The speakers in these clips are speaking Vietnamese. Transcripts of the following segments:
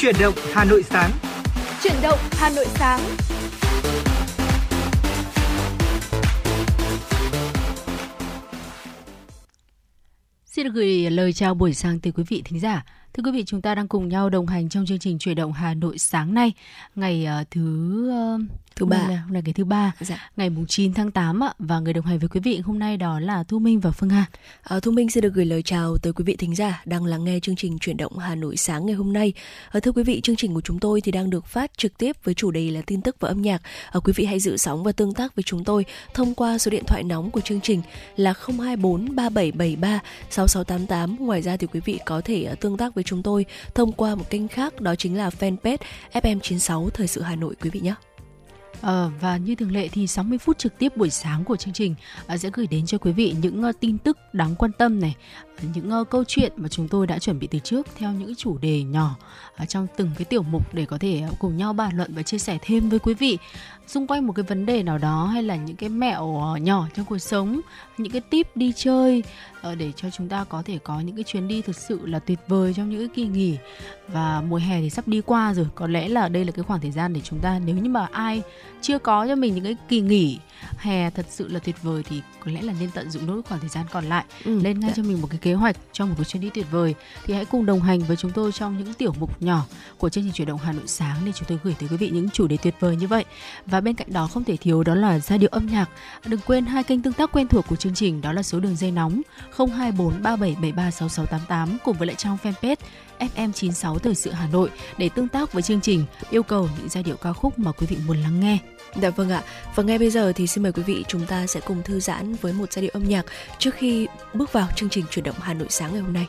Chuyển động Hà Nội sáng. Chuyển động Hà Nội sáng. Xin được gửi lời chào buổi sáng tới quý vị thính giả. Thưa quý vị, chúng ta đang cùng nhau đồng hành trong chương trình chuyển động Hà Nội sáng nay, ngày uh, thứ uh, thứ ba hôm nay ngày thứ ba dạ. ngày mùng 9 tháng 8 ạ và người đồng hành với quý vị hôm nay đó là Thu Minh và Phương Hà. À, Thu Minh xin được gửi lời chào tới quý vị thính giả đang lắng nghe chương trình chuyển động Hà Nội sáng ngày hôm nay. À, thưa quý vị, chương trình của chúng tôi thì đang được phát trực tiếp với chủ đề là tin tức và âm nhạc. À, quý vị hãy giữ sóng và tương tác với chúng tôi thông qua số điện thoại nóng của chương trình là 024 3773 6688. Ngoài ra thì quý vị có thể tương tác với chúng tôi thông qua một kênh khác đó chính là fanpage FM96 Thời sự Hà Nội quý vị nhé. À, và như thường lệ thì 60 phút trực tiếp buổi sáng của chương trình à, sẽ gửi đến cho quý vị những uh, tin tức đáng quan tâm này, những uh, câu chuyện mà chúng tôi đã chuẩn bị từ trước theo những chủ đề nhỏ uh, trong từng cái tiểu mục để có thể uh, cùng nhau bàn luận và chia sẻ thêm với quý vị xung quanh một cái vấn đề nào đó hay là những cái mẹo ờ, nhỏ trong cuộc sống, những cái tip đi chơi ờ, để cho chúng ta có thể có những cái chuyến đi thực sự là tuyệt vời trong những cái kỳ nghỉ. Và mùa hè thì sắp đi qua rồi có lẽ là đây là cái khoảng thời gian để chúng ta nếu như mà ai chưa có cho mình những cái kỳ nghỉ. Hè thật sự là tuyệt vời thì có lẽ là nên tận dụng nốt khoảng thời gian còn lại ừ, lên ngay dạ. cho mình một cái kế hoạch cho một cái chuyến đi tuyệt vời. Thì hãy cùng đồng hành với chúng tôi trong những tiểu mục nhỏ của chương trình chuyển động Hà Nội sáng để chúng tôi gửi tới quý vị những chủ đề tuyệt vời như vậy. Và bên cạnh đó không thể thiếu đó là giai điệu âm nhạc. Đừng quên hai kênh tương tác quen thuộc của chương trình đó là số đường dây nóng 024 3773 6688 cùng với lại trong fanpage FM96 Thời sự Hà Nội để tương tác với chương trình, yêu cầu những giai điệu ca khúc mà quý vị muốn lắng nghe. Dạ vâng ạ. Và ngay bây giờ thì xin mời quý vị chúng ta sẽ cùng thư giãn với một giai điệu âm nhạc trước khi bước vào chương trình chuyển động Hà Nội sáng ngày hôm nay.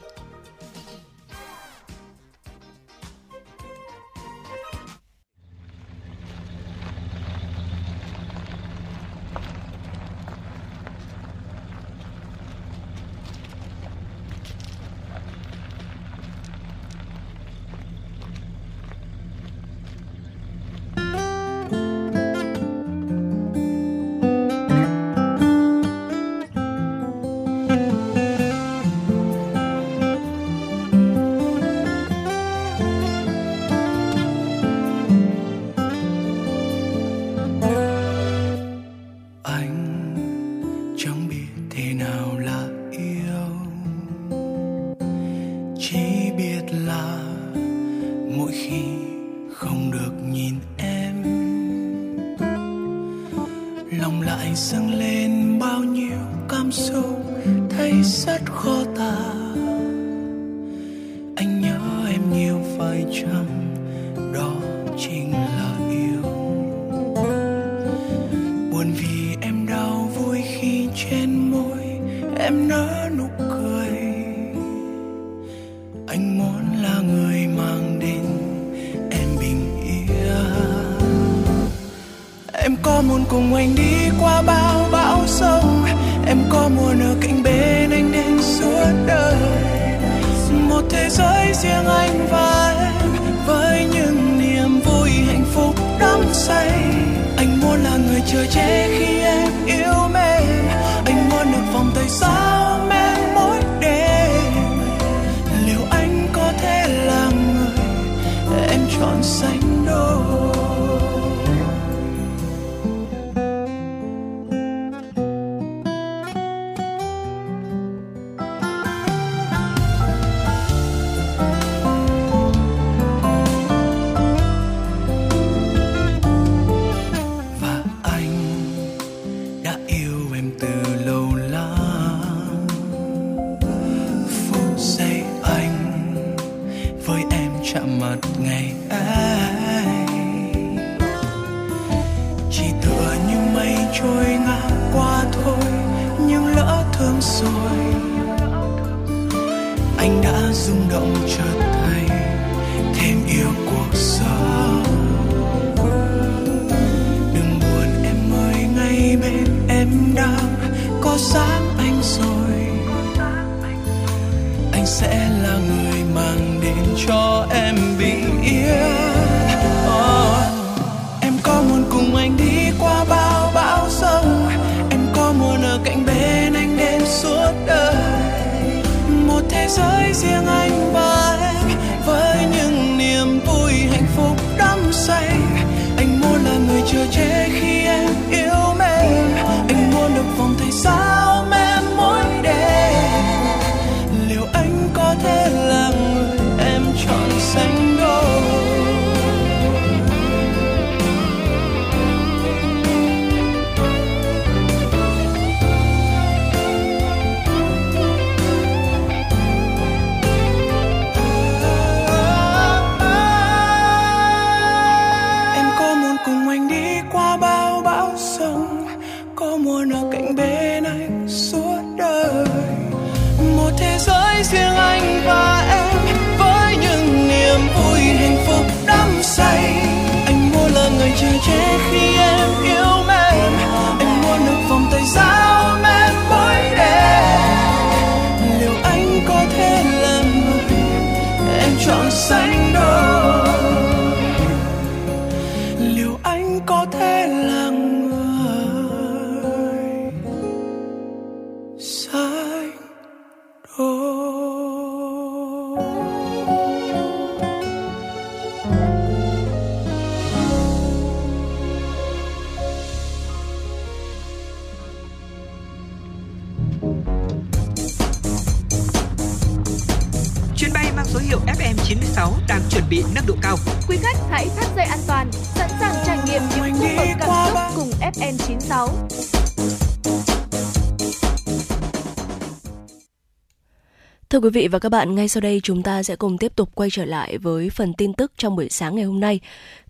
Thưa quý vị và các bạn, ngay sau đây chúng ta sẽ cùng tiếp tục quay trở lại với phần tin tức trong buổi sáng ngày hôm nay.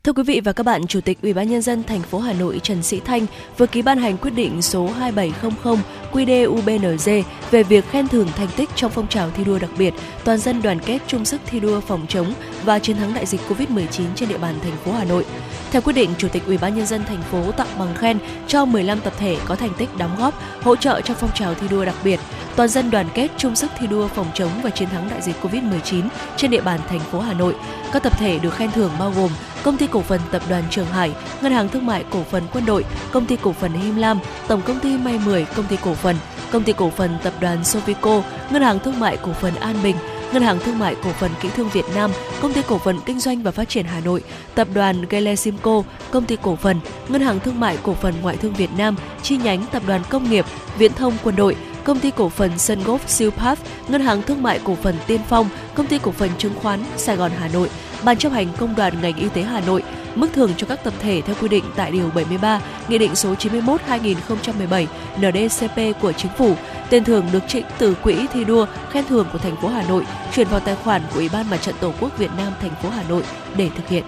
Thưa quý vị và các bạn, Chủ tịch Ủy ban nhân dân thành phố Hà Nội Trần Sĩ Thanh vừa ký ban hành quyết định số 2700 QĐ-UBND về việc khen thưởng thành tích trong phong trào thi đua đặc biệt toàn dân đoàn kết chung sức thi đua phòng chống và chiến thắng đại dịch Covid-19 trên địa bàn thành phố Hà Nội. Theo quyết định, Chủ tịch Ủy ban nhân dân thành phố tặng bằng khen cho 15 tập thể có thành tích đóng góp, hỗ trợ cho phong trào thi đua đặc biệt toàn dân đoàn kết chung sức thi đua phòng chống và chiến thắng đại dịch Covid-19 trên địa bàn thành phố Hà Nội. Các tập thể được khen thưởng bao gồm Công ty cổ phần Tập đoàn Trường Hải, Ngân hàng Thương mại Cổ phần Quân đội, Công ty cổ phần Him Lam, Tổng công ty May 10, Công ty cổ phần, Công ty cổ phần Tập đoàn Sovico, Ngân hàng Thương mại Cổ phần An Bình, Ngân hàng Thương mại Cổ phần Kỹ thương Việt Nam, Công ty Cổ phần Kinh doanh và Phát triển Hà Nội, Tập đoàn Gelesimco, Công ty Cổ phần, Ngân hàng Thương mại Cổ phần Ngoại thương Việt Nam, chi nhánh Tập đoàn Công nghiệp, Viễn thông Quân đội, Công ty Cổ phần Sun Golf Silpath, Ngân hàng Thương mại Cổ phần Tiên Phong, Công ty Cổ phần Chứng khoán Sài Gòn Hà Nội, Ban chấp hành Công đoàn ngành y tế Hà Nội, mức thưởng cho các tập thể theo quy định tại Điều 73, Nghị định số 91-2017 NDCP của Chính phủ. Tiền thưởng được trích từ Quỹ thi đua khen thưởng của thành phố Hà Nội chuyển vào tài khoản của Ủy ban Mặt trận Tổ quốc Việt Nam thành phố Hà Nội để thực hiện.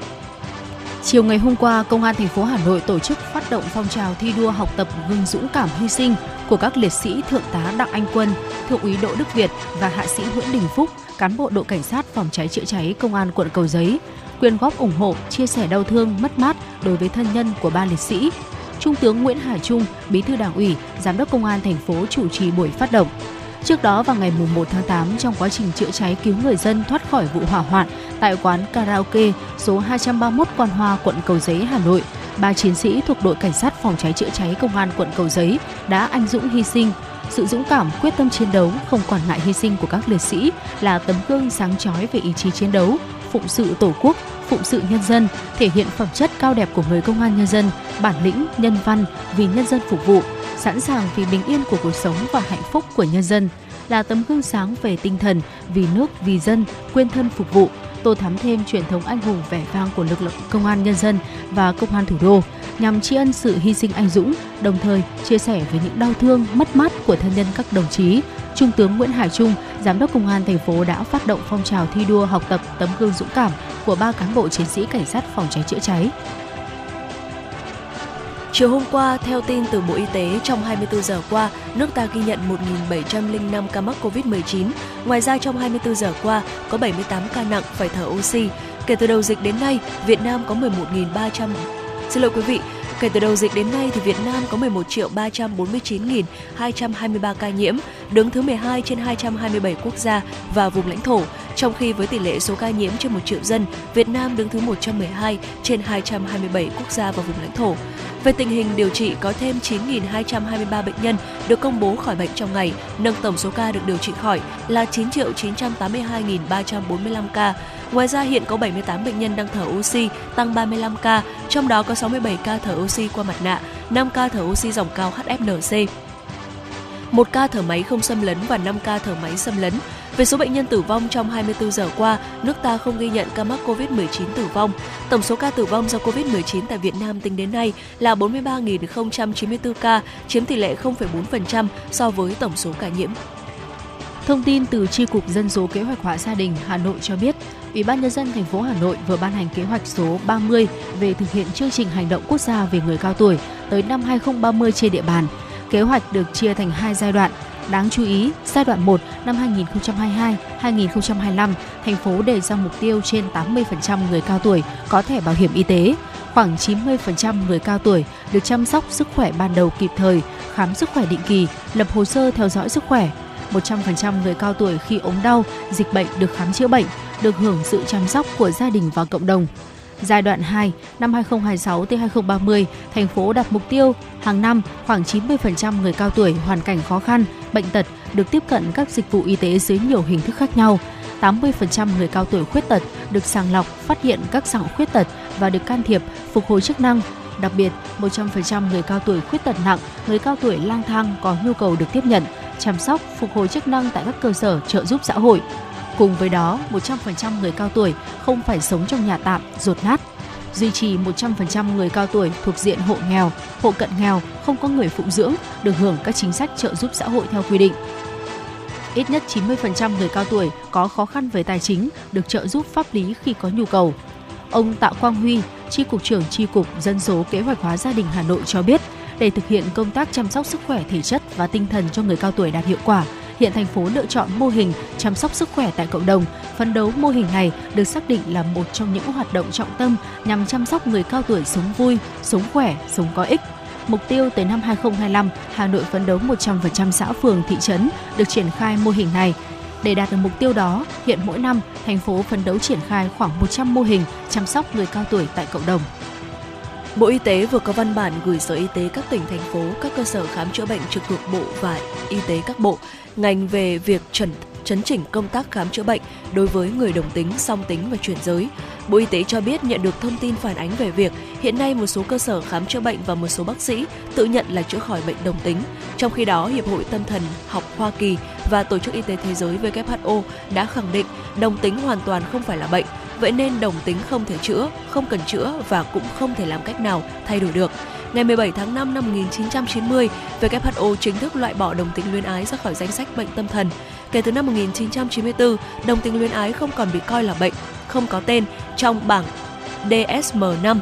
Chiều ngày hôm qua, Công an thành phố Hà Nội tổ chức phát động phong trào thi đua học tập gương dũng cảm hy sinh của các liệt sĩ Thượng tá Đặng Anh Quân, Thượng úy Đỗ Đức Việt và Hạ sĩ Nguyễn Đình Phúc, cán bộ đội cảnh sát phòng cháy chữa cháy Công an quận Cầu Giấy, quyên góp ủng hộ, chia sẻ đau thương, mất mát đối với thân nhân của ba liệt sĩ. Trung tướng Nguyễn Hải Trung, Bí thư Đảng ủy, Giám đốc Công an thành phố chủ trì buổi phát động. Trước đó vào ngày 1 tháng 8 trong quá trình chữa cháy cứu người dân thoát khỏi vụ hỏa hoạn tại quán karaoke số 231 Quan Hoa, quận Cầu Giấy, Hà Nội, ba chiến sĩ thuộc đội cảnh sát phòng cháy chữa cháy công an quận Cầu Giấy đã anh dũng hy sinh. Sự dũng cảm, quyết tâm chiến đấu, không quản ngại hy sinh của các liệt sĩ là tấm gương sáng chói về ý chí chiến đấu, phụng sự Tổ quốc, phụng sự nhân dân, thể hiện phẩm chất cao đẹp của người công an nhân dân, bản lĩnh, nhân văn, vì nhân dân phục vụ, sẵn sàng vì bình yên của cuộc sống và hạnh phúc của nhân dân, là tấm gương sáng về tinh thần vì nước, vì dân, quên thân phục vụ, tô thắm thêm truyền thống anh hùng vẻ vang của lực lượng công an nhân dân và công an thủ đô nhằm tri ân sự hy sinh anh dũng, đồng thời chia sẻ với những đau thương, mất mát của thân nhân các đồng chí. Trung tướng Nguyễn Hải Trung, Giám đốc Công an thành phố đã phát động phong trào thi đua học tập tấm gương dũng cảm của ba cán bộ chiến sĩ cảnh sát phòng cháy chữa cháy. Chiều hôm qua, theo tin từ Bộ Y tế, trong 24 giờ qua, nước ta ghi nhận 1.705 ca mắc COVID-19. Ngoài ra, trong 24 giờ qua, có 78 ca nặng phải thở oxy. Kể từ đầu dịch đến nay, Việt Nam có 11.300... Xin lỗi quý vị, Kể từ đầu dịch đến nay thì Việt Nam có 11 triệu 349.223 ca nhiễm, đứng thứ 12 trên 227 quốc gia và vùng lãnh thổ, trong khi với tỷ lệ số ca nhiễm trên 1 triệu dân, Việt Nam đứng thứ 112 trên 227 quốc gia và vùng lãnh thổ. Về tình hình điều trị có thêm 9.223 bệnh nhân được công bố khỏi bệnh trong ngày, nâng tổng số ca được điều trị khỏi là 9.982.345 ca. Ngoài ra hiện có 78 bệnh nhân đang thở oxy, tăng 35 ca, trong đó có 67 ca thở oxy qua mặt nạ, 5 ca thở oxy dòng cao HFNC, một ca thở máy không xâm lấn và 5 ca thở máy xâm lấn. Về số bệnh nhân tử vong trong 24 giờ qua, nước ta không ghi nhận ca mắc COVID-19 tử vong. Tổng số ca tử vong do COVID-19 tại Việt Nam tính đến nay là 43.094 ca, chiếm tỷ lệ 0,4% so với tổng số ca nhiễm. Thông tin từ Tri cục Dân số Kế hoạch hóa gia đình Hà Nội cho biết, Ủy ban nhân dân thành phố Hà Nội vừa ban hành kế hoạch số 30 về thực hiện chương trình hành động quốc gia về người cao tuổi tới năm 2030 trên địa bàn. Kế hoạch được chia thành hai giai đoạn. Đáng chú ý, giai đoạn 1 năm 2022-2025, thành phố đề ra mục tiêu trên 80% người cao tuổi có thẻ bảo hiểm y tế. Khoảng 90% người cao tuổi được chăm sóc sức khỏe ban đầu kịp thời, khám sức khỏe định kỳ, lập hồ sơ theo dõi sức khỏe. 100% người cao tuổi khi ốm đau, dịch bệnh được khám chữa bệnh, được hưởng sự chăm sóc của gia đình và cộng đồng. Giai đoạn 2, năm 2026 tới 2030, thành phố đặt mục tiêu hàng năm khoảng 90% người cao tuổi hoàn cảnh khó khăn, bệnh tật được tiếp cận các dịch vụ y tế dưới nhiều hình thức khác nhau. 80% người cao tuổi khuyết tật được sàng lọc, phát hiện các dạng khuyết tật và được can thiệp, phục hồi chức năng. Đặc biệt, 100% người cao tuổi khuyết tật nặng, người cao tuổi lang thang có nhu cầu được tiếp nhận, chăm sóc, phục hồi chức năng tại các cơ sở trợ giúp xã hội. Cùng với đó, 100% người cao tuổi không phải sống trong nhà tạm, rột nát. Duy trì 100% người cao tuổi thuộc diện hộ nghèo, hộ cận nghèo, không có người phụng dưỡng, được hưởng các chính sách trợ giúp xã hội theo quy định. Ít nhất 90% người cao tuổi có khó khăn về tài chính được trợ giúp pháp lý khi có nhu cầu. Ông Tạ Quang Huy, Tri Cục trưởng Tri Cục Dân số Kế hoạch hóa Gia đình Hà Nội cho biết, để thực hiện công tác chăm sóc sức khỏe thể chất và tinh thần cho người cao tuổi đạt hiệu quả, hiện thành phố lựa chọn mô hình chăm sóc sức khỏe tại cộng đồng. Phấn đấu mô hình này được xác định là một trong những hoạt động trọng tâm nhằm chăm sóc người cao tuổi sống vui, sống khỏe, sống có ích. Mục tiêu tới năm 2025, Hà Nội phấn đấu 100% xã phường, thị trấn được triển khai mô hình này. Để đạt được mục tiêu đó, hiện mỗi năm thành phố phấn đấu triển khai khoảng 100 mô hình chăm sóc người cao tuổi tại cộng đồng. Bộ Y tế vừa có văn bản gửi Sở Y tế các tỉnh, thành phố, các cơ sở khám chữa bệnh trực thuộc Bộ và Y tế các bộ, ngành về việc chẩn chấn chỉnh công tác khám chữa bệnh đối với người đồng tính, song tính và chuyển giới. Bộ Y tế cho biết nhận được thông tin phản ánh về việc hiện nay một số cơ sở khám chữa bệnh và một số bác sĩ tự nhận là chữa khỏi bệnh đồng tính. Trong khi đó, Hiệp hội Tâm thần học Hoa Kỳ và Tổ chức Y tế Thế giới WHO đã khẳng định đồng tính hoàn toàn không phải là bệnh, vậy nên đồng tính không thể chữa, không cần chữa và cũng không thể làm cách nào thay đổi được. Ngày 17 tháng 5 năm 1990, WHO chính thức loại bỏ đồng tính luyến ái ra khỏi danh sách bệnh tâm thần. Kể từ năm 1994, đồng tính luyến ái không còn bị coi là bệnh, không có tên trong bảng DSM-5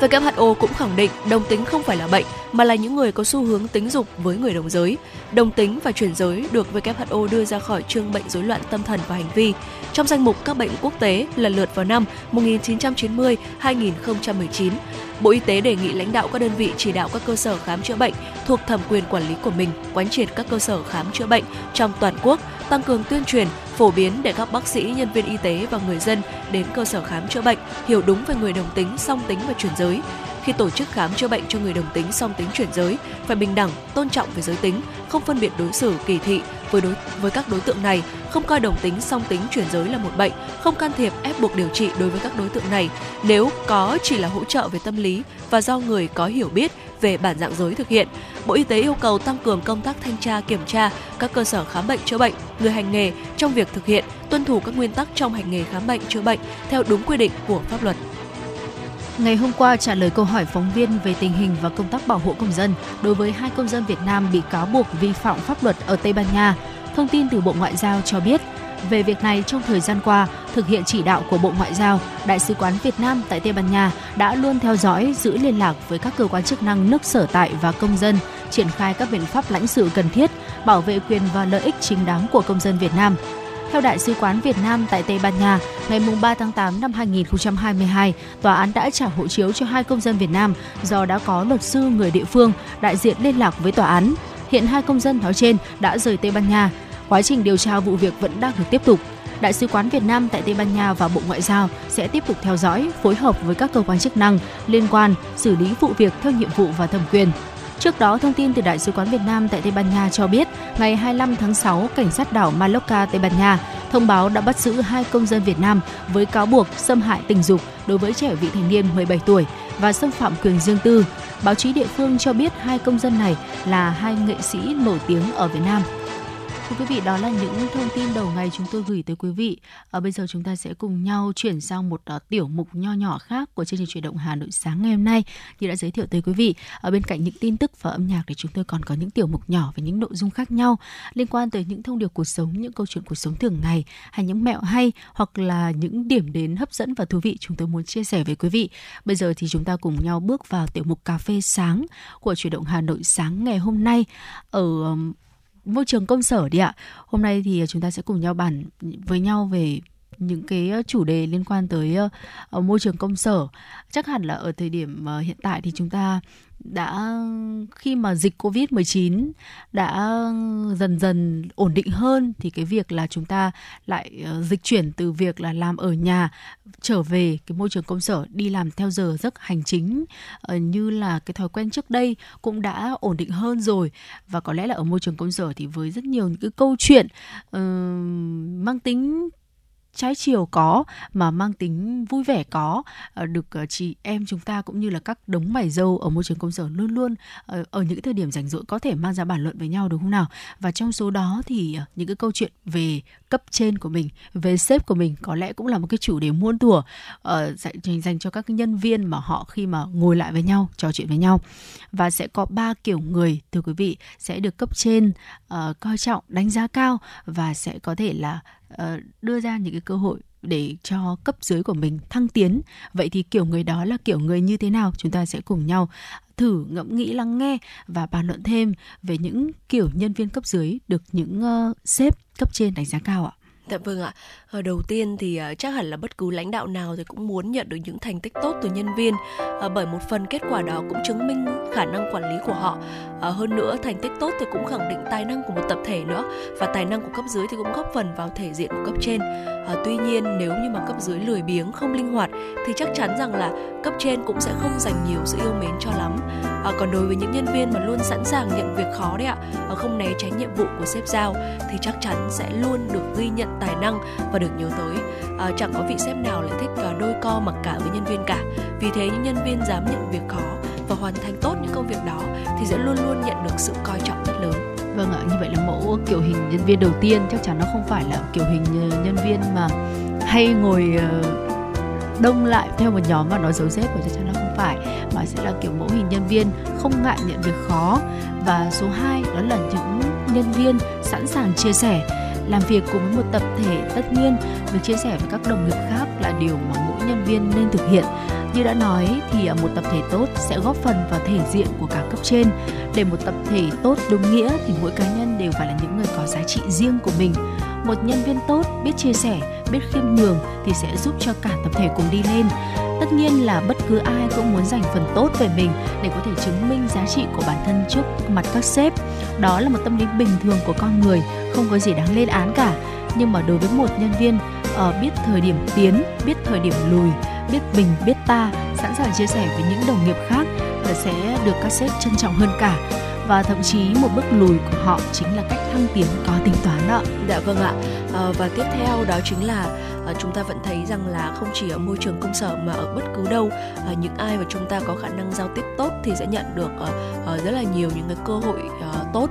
WHO cũng khẳng định đồng tính không phải là bệnh mà là những người có xu hướng tính dục với người đồng giới. Đồng tính và chuyển giới được WHO đưa ra khỏi chương bệnh rối loạn tâm thần và hành vi trong danh mục các bệnh quốc tế lần lượt vào năm 1990, 2019. Bộ Y tế đề nghị lãnh đạo các đơn vị chỉ đạo các cơ sở khám chữa bệnh thuộc thẩm quyền quản lý của mình quán triệt các cơ sở khám chữa bệnh trong toàn quốc, tăng cường tuyên truyền, phổ biến để các bác sĩ, nhân viên y tế và người dân đến cơ sở khám chữa bệnh hiểu đúng về người đồng tính, song tính và chuyển giới. Khi tổ chức khám chữa bệnh cho người đồng tính, song tính, chuyển giới phải bình đẳng, tôn trọng về giới tính, không phân biệt đối xử kỳ thị với đối với các đối tượng này, không coi đồng tính, song tính, chuyển giới là một bệnh, không can thiệp ép buộc điều trị đối với các đối tượng này. Nếu có chỉ là hỗ trợ về tâm lý và do người có hiểu biết về bản dạng giới thực hiện. Bộ Y tế yêu cầu tăng cường công tác thanh tra kiểm tra các cơ sở khám bệnh chữa bệnh, người hành nghề trong việc thực hiện tuân thủ các nguyên tắc trong hành nghề khám bệnh chữa bệnh theo đúng quy định của pháp luật. Ngày hôm qua trả lời câu hỏi phóng viên về tình hình và công tác bảo hộ công dân đối với hai công dân Việt Nam bị cáo buộc vi phạm pháp luật ở Tây Ban Nha, thông tin từ Bộ Ngoại giao cho biết về việc này trong thời gian qua, thực hiện chỉ đạo của Bộ Ngoại giao, Đại sứ quán Việt Nam tại Tây Ban Nha đã luôn theo dõi, giữ liên lạc với các cơ quan chức năng nước sở tại và công dân, triển khai các biện pháp lãnh sự cần thiết, bảo vệ quyền và lợi ích chính đáng của công dân Việt Nam. Theo Đại sứ quán Việt Nam tại Tây Ban Nha, ngày 3 tháng 8 năm 2022, tòa án đã trả hộ chiếu cho hai công dân Việt Nam do đã có luật sư người địa phương đại diện liên lạc với tòa án. Hiện hai công dân nói trên đã rời Tây Ban Nha. Quá trình điều tra vụ việc vẫn đang được tiếp tục. Đại sứ quán Việt Nam tại Tây Ban Nha và Bộ Ngoại giao sẽ tiếp tục theo dõi, phối hợp với các cơ quan chức năng liên quan xử lý vụ việc theo nhiệm vụ và thẩm quyền. Trước đó, thông tin từ Đại sứ quán Việt Nam tại Tây Ban Nha cho biết, ngày 25 tháng 6, cảnh sát đảo Mallorca, Tây Ban Nha thông báo đã bắt giữ hai công dân Việt Nam với cáo buộc xâm hại tình dục đối với trẻ vị thành niên 17 tuổi và xâm phạm quyền riêng tư. Báo chí địa phương cho biết hai công dân này là hai nghệ sĩ nổi tiếng ở Việt Nam Thưa quý vị, đó là những thông tin đầu ngày chúng tôi gửi tới quý vị. À, bây giờ chúng ta sẽ cùng nhau chuyển sang một uh, tiểu mục nho nhỏ khác của chương trình chuyển động Hà Nội sáng ngày hôm nay. Như đã giới thiệu tới quý vị, ở bên cạnh những tin tức và âm nhạc thì chúng tôi còn có những tiểu mục nhỏ về những nội dung khác nhau liên quan tới những thông điệp cuộc sống, những câu chuyện cuộc sống thường ngày hay những mẹo hay hoặc là những điểm đến hấp dẫn và thú vị chúng tôi muốn chia sẻ với quý vị. Bây giờ thì chúng ta cùng nhau bước vào tiểu mục cà phê sáng của chuyển động Hà Nội sáng ngày hôm nay ở môi trường công sở đi ạ. Hôm nay thì ờ, chúng ta sẽ cùng nhau bàn với nhau về những cái ờ, chủ đề liên quan tới ờ, môi trường công sở chắc hẳn là ở thời điểm hiện tại thì chúng ta đã khi mà dịch Covid-19 đã dần dần ổn định hơn thì cái việc là chúng ta lại ờ, dịch chuyển từ việc là làm ở nhà trở về cái môi trường công sở đi làm theo giờ giấc hành chính ờ, như là cái thói quen trước đây cũng đã ổn định hơn rồi. Và có lẽ là ở môi trường công sở thì với rất nhiều những cái câu chuyện uh, mang tính trái chiều có mà mang tính vui vẻ có ờ, được ờ, chị em chúng ta cũng như là các đống mày dâu ở môi trường công sở luôn luôn ờ, ở những thời điểm rảnh rỗi có thể mang ra bàn luận với nhau đúng không nào? Và trong số đó thì những cái câu chuyện về cấp trên của mình về sếp của mình có lẽ cũng là một cái chủ đề muôn thuở dành dành cho các nhân viên mà họ khi mà ngồi lại với nhau trò chuyện với nhau. Và sẽ có ba kiểu người thưa quý vị sẽ được cấp trên uh, coi trọng đánh giá cao và sẽ có thể là Ờ, đưa ra những cái cơ hội để cho cấp dưới của mình thăng tiến. Vậy thì kiểu người đó là kiểu người như thế nào? Chúng ta sẽ cùng nhau thử ngẫm nghĩ lắng nghe và bàn luận thêm về những kiểu nhân viên cấp dưới được những uh, sếp cấp trên đánh giá cao ạ. Dạ vâng ạ. Ờ, đầu tiên thì uh, chắc hẳn là bất cứ lãnh đạo nào thì cũng muốn nhận được những thành tích tốt từ nhân viên uh, bởi một phần kết quả đó cũng chứng minh khả năng quản lý của họ. Uh, hơn nữa thành tích tốt thì cũng khẳng định tài năng của một tập thể nữa và tài năng của cấp dưới thì cũng góp phần vào thể diện của cấp trên. Uh, tuy nhiên nếu như mà cấp dưới lười biếng không linh hoạt thì chắc chắn rằng là cấp trên cũng sẽ không dành nhiều sự yêu mến cho lắm. Uh, còn đối với những nhân viên mà luôn sẵn sàng nhận việc khó đấy ạ, uh, không né tránh nhiệm vụ của sếp giao thì chắc chắn sẽ luôn được ghi nhận tài năng và được nhớ tới. À, chẳng có vị sếp nào lại thích à, đôi co mặc cả với nhân viên cả. Vì thế những nhân viên dám nhận việc khó và hoàn thành tốt những công việc đó thì sẽ luôn luôn nhận được sự coi trọng rất lớn. Vâng ạ như vậy là mẫu kiểu hình nhân viên đầu tiên. Chắc chắn nó không phải là kiểu hình ờ, nhân viên mà hay ngồi ờ, đông lại theo một nhóm và nói dấu dép Và chắc chắn là không phải mà sẽ là kiểu mẫu hình nhân viên không ngại nhận việc khó. Và số 2 đó là những nhân viên sẵn sàng chia sẻ làm việc cùng với một tập thể tất nhiên việc chia sẻ với các đồng nghiệp khác là điều mà mỗi nhân viên nên thực hiện. Như đã nói thì à, một tập thể tốt sẽ góp phần vào thể diện của cả cấp trên. Để một tập thể tốt đúng nghĩa thì mỗi cá nhân đều phải là những người có giá trị riêng của mình. Một nhân viên tốt biết chia sẻ, biết khiêm nhường thì sẽ giúp cho cả tập thể cùng đi lên tất nhiên là bất cứ ai cũng muốn dành phần tốt về mình để có thể chứng minh giá trị của bản thân trước mặt các sếp đó là một tâm lý bình thường của con người không có gì đáng lên án cả nhưng mà đối với một nhân viên uh, biết thời điểm tiến biết thời điểm lùi biết mình biết ta sẵn sàng chia sẻ với những đồng nghiệp khác là sẽ được các sếp trân trọng hơn cả và thậm chí một bước lùi của họ chính là cách thăng tiến có tính toán đó. Dạ vâng ạ. À, và tiếp theo đó chính là Ờ, chúng ta vẫn thấy rằng là không chỉ ở môi trường công sở mà ở bất cứ đâu ờ, những ai mà chúng ta có khả năng giao tiếp tốt thì sẽ nhận được ờ, rất là nhiều những cái cơ hội tốt.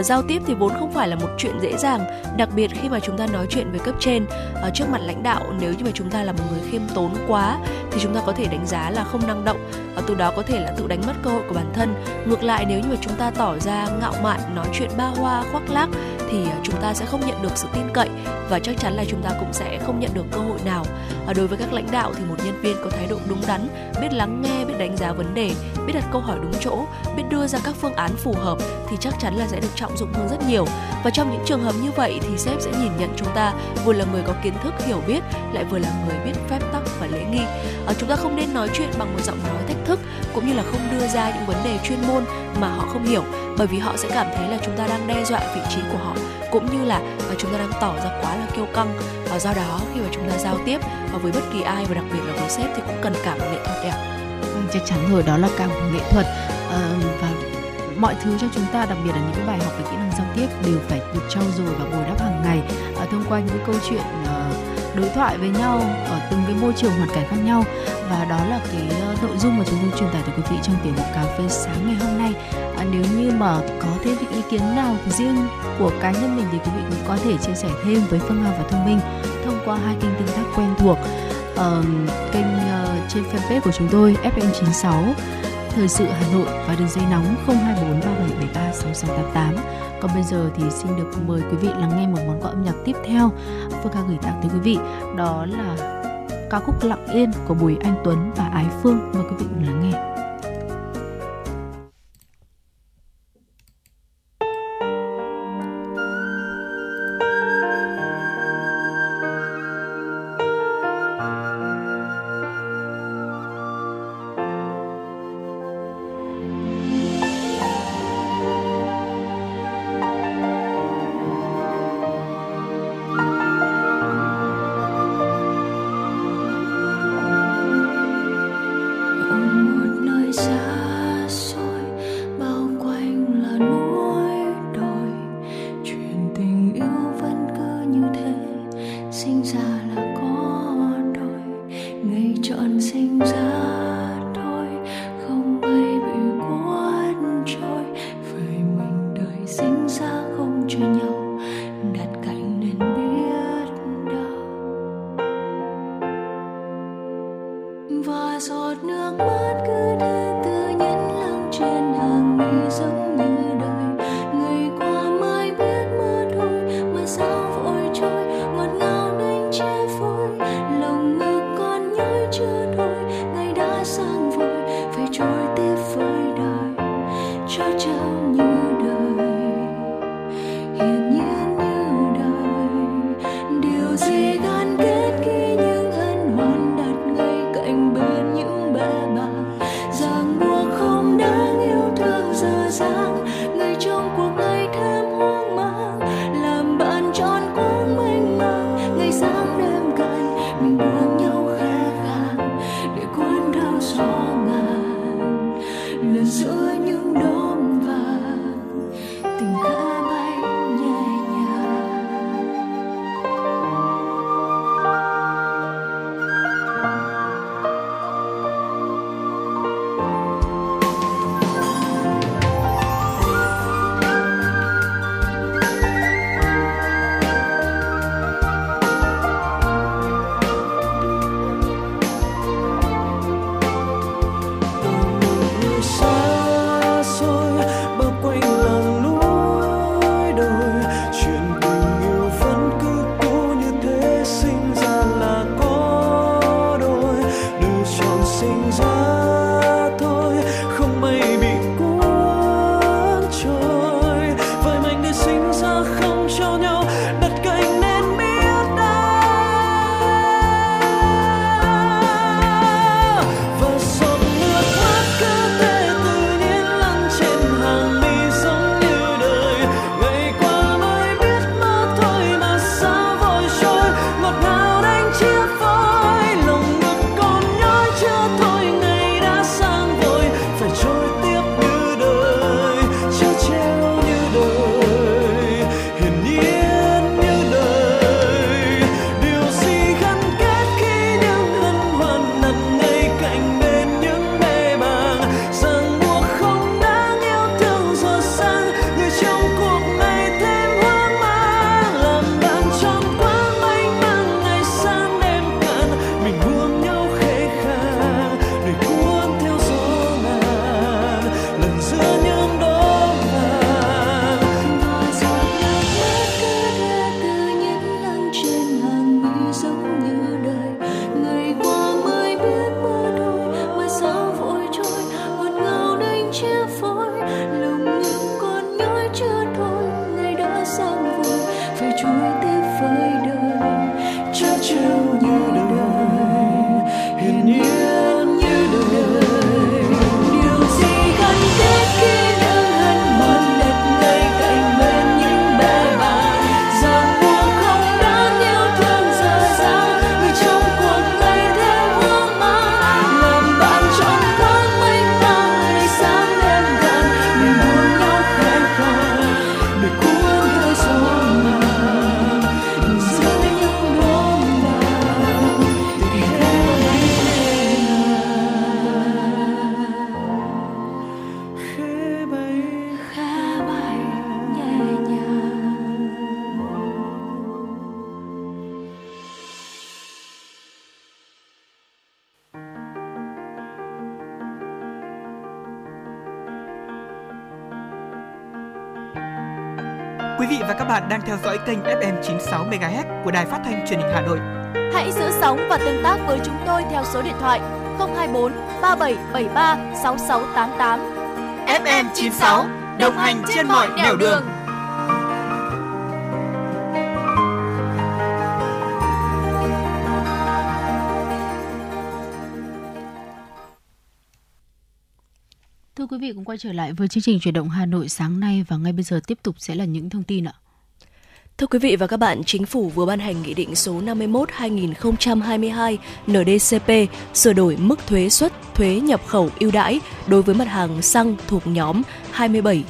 Giao tiếp thì vốn không phải là một chuyện dễ dàng, đặc biệt khi mà chúng ta nói chuyện với cấp trên trước mặt lãnh đạo nếu như mà chúng ta là một người khiêm tốn quá thì chúng ta có thể đánh giá là không năng động, từ đó có thể là tự đánh mất cơ hội của bản thân. Ngược lại nếu như mà chúng ta tỏ ra ngạo mạn nói chuyện ba hoa khoác lác thì chúng ta sẽ không nhận được sự tin cậy và chắc chắn là chúng ta cũng sẽ không nhận được cơ hội nào. À, đối với các lãnh đạo thì một nhân viên có thái độ đúng đắn biết lắng nghe biết đánh giá vấn đề biết đặt câu hỏi đúng chỗ biết đưa ra các phương án phù hợp thì chắc chắn là sẽ được trọng dụng hơn rất nhiều. Và trong những trường hợp như vậy thì sếp sẽ nhìn nhận chúng ta vừa là người có kiến thức hiểu biết lại vừa là người biết phép tắc và lễ nghi. À, chúng ta không nên nói chuyện bằng một giọng nói thách thức cũng như là không đưa ra những vấn đề chuyên môn mà họ không hiểu bởi vì họ sẽ cảm thấy là chúng ta đang đe dọa vị trí của họ cũng như là và chúng ta đang tỏ ra quá là kiêu căng. Và do đó khi mà chúng ta giao tiếp và với bất kỳ ai và đặc biệt là với sếp thì cũng cần cả một nghệ thuật đẹp vâng, ừ, chắc chắn rồi đó là cả một nghệ thuật. Ờ, và mọi thứ cho chúng ta đặc biệt là những cái bài học về kỹ năng giao tiếp đều phải được trau dồi và bồi đắp hàng ngày. Thông qua những câu chuyện đối thoại với nhau ở từng cái môi trường hoàn cảnh khác nhau và đó là cái ờ, nội dung mà chúng tôi truyền tải tới quý vị trong tiểu mục cà phê sáng ngày hôm nay. À, nếu như mà có thêm những ý kiến nào riêng của cá nhân mình thì quý vị cũng có thể chia sẻ thêm với Phương hoa và Thông Minh thông qua hai kênh tương tác quen thuộc. Uh, kênh uh, trên fanpage của chúng tôi FM96 Thời sự Hà Nội và đường dây nóng 024 3773 6688. Còn bây giờ thì xin được mời quý vị lắng nghe một món quà âm nhạc tiếp theo. Phương Ca gửi tặng tới quý vị đó là ca khúc Lặng Yên của Bùi Anh Tuấn và Ái Phương. Mời quý vị cùng lắng nghe. Kênh FM 96 MHz của đài phát thanh truyền hình Hà Nội. Hãy giữ sóng và tương tác với chúng tôi theo số điện thoại 024 3773 6688. FM 96 đồng hành trên mọi nẻo đường. Thưa quý vị cũng quay trở lại với chương trình chuyển động Hà Nội sáng nay và ngay bây giờ tiếp tục sẽ là những thông tin ạ. Thưa quý vị và các bạn, Chính phủ vừa ban hành Nghị định số 51-2022 NDCP sửa đổi mức thuế suất thuế nhập khẩu ưu đãi đối với mặt hàng xăng thuộc nhóm 27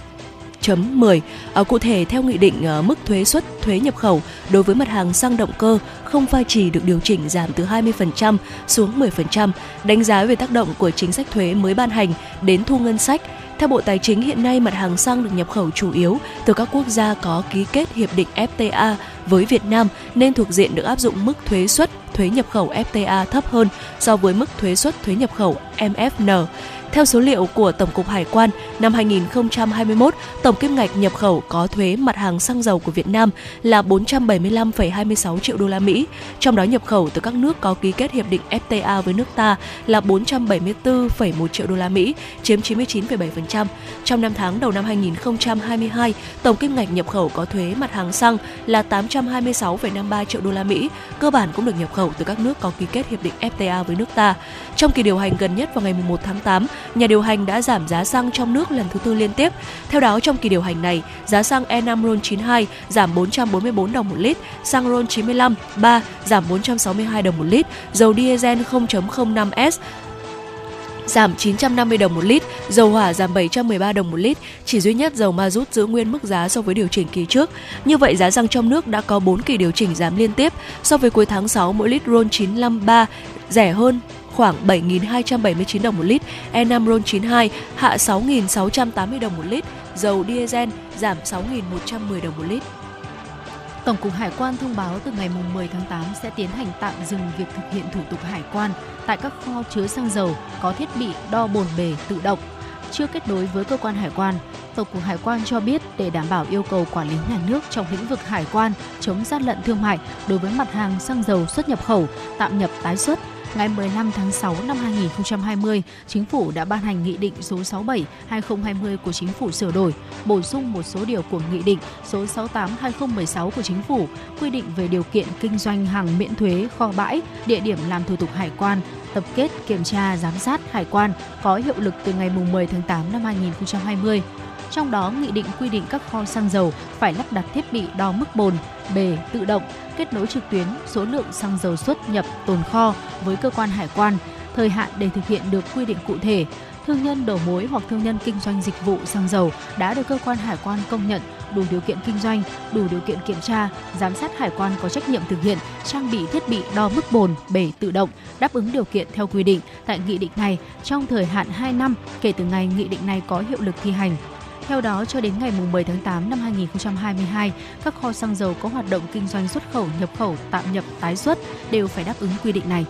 10. À, cụ thể theo nghị định à, mức thuế suất thuế nhập khẩu đối với mặt hàng xăng động cơ không pha trì được điều chỉnh giảm từ 20% xuống 10%, đánh giá về tác động của chính sách thuế mới ban hành đến thu ngân sách theo Bộ Tài chính, hiện nay mặt hàng xăng được nhập khẩu chủ yếu từ các quốc gia có ký kết hiệp định FTA với Việt Nam nên thuộc diện được áp dụng mức thuế suất thuế nhập khẩu FTA thấp hơn so với mức thuế suất thuế nhập khẩu MFN. Theo số liệu của Tổng cục Hải quan, năm 2021, tổng kim ngạch nhập khẩu có thuế mặt hàng xăng dầu của Việt Nam là 475,26 triệu đô la Mỹ, trong đó nhập khẩu từ các nước có ký kết hiệp định FTA với nước ta là 474,1 triệu đô la Mỹ, chiếm 99,7%. Trong năm tháng đầu năm 2022, tổng kim ngạch nhập khẩu có thuế mặt hàng xăng là 826,53 triệu đô la Mỹ, cơ bản cũng được nhập khẩu từ các nước có ký kết hiệp định FTA với nước ta. Trong kỳ điều hành gần nhất vào ngày 1 tháng 8, nhà điều hành đã giảm giá xăng trong nước lần thứ tư liên tiếp. Theo đó, trong kỳ điều hành này, giá xăng E5 RON 92 giảm 444 đồng một lít, xăng RON 95 3 giảm 462 đồng một lít, dầu diesel 0.05S giảm 950 đồng một lít, dầu hỏa giảm 713 đồng một lít, chỉ duy nhất dầu ma rút giữ nguyên mức giá so với điều chỉnh kỳ trước. Như vậy giá xăng trong nước đã có 4 kỳ điều chỉnh giảm liên tiếp. So với cuối tháng 6, mỗi lít RON 953 rẻ hơn khoảng 7.279 đồng một lít, E5 RON 92 hạ 6.680 đồng một lít, dầu diesel giảm 6.110 đồng một lít. Tổng cục Hải quan thông báo từ ngày 10 tháng 8 sẽ tiến hành tạm dừng việc thực hiện thủ tục hải quan tại các kho chứa xăng dầu có thiết bị đo bồn bề tự động chưa kết nối với cơ quan hải quan. Tổng cục Hải quan cho biết để đảm bảo yêu cầu quản lý nhà nước trong lĩnh vực hải quan chống gian lận thương mại đối với mặt hàng xăng dầu xuất nhập khẩu, tạm nhập tái xuất, ngày 15 tháng 6 năm 2020, Chính phủ đã ban hành Nghị định số 67-2020 của Chính phủ sửa đổi, bổ sung một số điều của Nghị định số 68-2016 của Chính phủ quy định về điều kiện kinh doanh hàng miễn thuế kho bãi, địa điểm làm thủ tục hải quan, tập kết, kiểm tra, giám sát hải quan có hiệu lực từ ngày 10 tháng 8 năm 2020. Trong đó, nghị định quy định các kho xăng dầu phải lắp đặt thiết bị đo mức bồn, bề tự động, kết nối trực tuyến số lượng xăng dầu xuất nhập tồn kho với cơ quan hải quan, thời hạn để thực hiện được quy định cụ thể. Thương nhân đầu mối hoặc thương nhân kinh doanh dịch vụ xăng dầu đã được cơ quan hải quan công nhận đủ điều kiện kinh doanh, đủ điều kiện kiểm tra, giám sát hải quan có trách nhiệm thực hiện trang bị thiết bị đo mức bồn, bể tự động đáp ứng điều kiện theo quy định tại nghị định này trong thời hạn 2 năm kể từ ngày nghị định này có hiệu lực thi hành. Theo đó, cho đến ngày 10 tháng 8 năm 2022, các kho xăng dầu có hoạt động kinh doanh xuất khẩu, nhập khẩu, tạm nhập, tái xuất đều phải đáp ứng quy định này.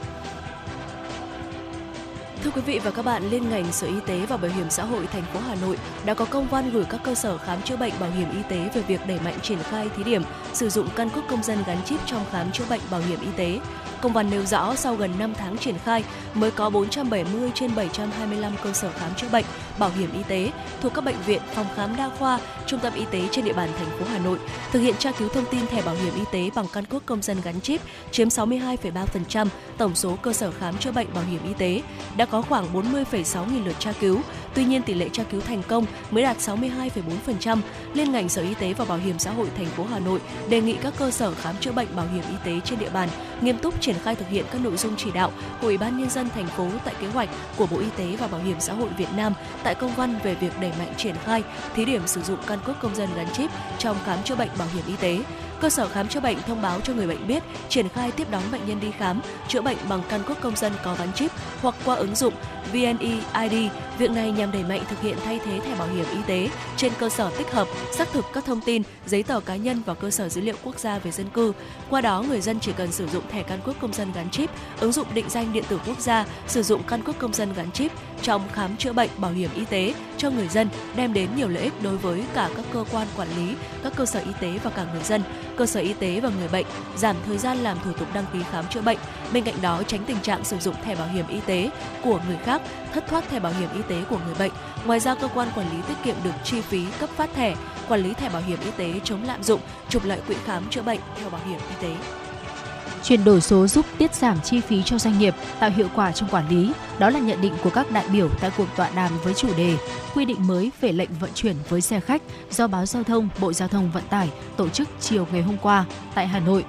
Thưa quý vị và các bạn, Liên ngành Sở Y tế và Bảo hiểm xã hội thành phố Hà Nội đã có công văn gửi các cơ sở khám chữa bệnh bảo hiểm y tế về việc đẩy mạnh triển khai thí điểm sử dụng căn cước công dân gắn chip trong khám chữa bệnh bảo hiểm y tế. Công văn nêu rõ sau gần 5 tháng triển khai mới có 470 trên 725 cơ sở khám chữa bệnh bảo hiểm y tế thuộc các bệnh viện, phòng khám đa khoa, trung tâm y tế trên địa bàn thành phố Hà Nội thực hiện tra cứu thông tin thẻ bảo hiểm y tế bằng căn cước công dân gắn chip chiếm 62,3% tổng số cơ sở khám chữa bệnh bảo hiểm y tế. Đã có khoảng 40,6 nghìn lượt tra cứu, tuy nhiên tỷ lệ tra cứu thành công mới đạt 62,4%. Liên ngành Sở Y tế và Bảo hiểm xã hội thành phố Hà Nội đề nghị các cơ sở khám chữa bệnh bảo hiểm y tế trên địa bàn nghiêm túc triển khai thực hiện các nội dung chỉ đạo của Ủy ban nhân dân thành phố tại kế hoạch của Bộ Y tế và Bảo hiểm xã hội Việt Nam tại công văn về việc đẩy mạnh triển khai thí điểm sử dụng căn cước công dân gắn chip trong khám chữa bệnh bảo hiểm y tế Cơ sở khám chữa bệnh thông báo cho người bệnh biết triển khai tiếp đón bệnh nhân đi khám chữa bệnh bằng căn cước công dân có gắn chip hoặc qua ứng dụng VNeID. Việc này nhằm đẩy mạnh thực hiện thay thế thẻ bảo hiểm y tế trên cơ sở tích hợp, xác thực các thông tin, giấy tờ cá nhân vào cơ sở dữ liệu quốc gia về dân cư. Qua đó, người dân chỉ cần sử dụng thẻ căn cước công dân gắn chip, ứng dụng định danh điện tử quốc gia, sử dụng căn cước công dân gắn chip trong khám chữa bệnh bảo hiểm y tế cho người dân đem đến nhiều lợi ích đối với cả các cơ quan quản lý, các cơ sở y tế và cả người dân, cơ sở y tế và người bệnh, giảm thời gian làm thủ tục đăng ký khám chữa bệnh. Bên cạnh đó tránh tình trạng sử dụng thẻ bảo hiểm y tế của người khác, thất thoát thẻ bảo hiểm y tế của người bệnh. Ngoài ra cơ quan quản lý tiết kiệm được chi phí cấp phát thẻ, quản lý thẻ bảo hiểm y tế chống lạm dụng, trục lợi quỹ khám chữa bệnh theo bảo hiểm y tế. Chuyển đổi số giúp tiết giảm chi phí cho doanh nghiệp, tạo hiệu quả trong quản lý. Đó là nhận định của các đại biểu tại cuộc tọa đàm với chủ đề Quy định mới về lệnh vận chuyển với xe khách do báo Giao thông, Bộ Giao thông Vận tải tổ chức chiều ngày hôm qua tại Hà Nội.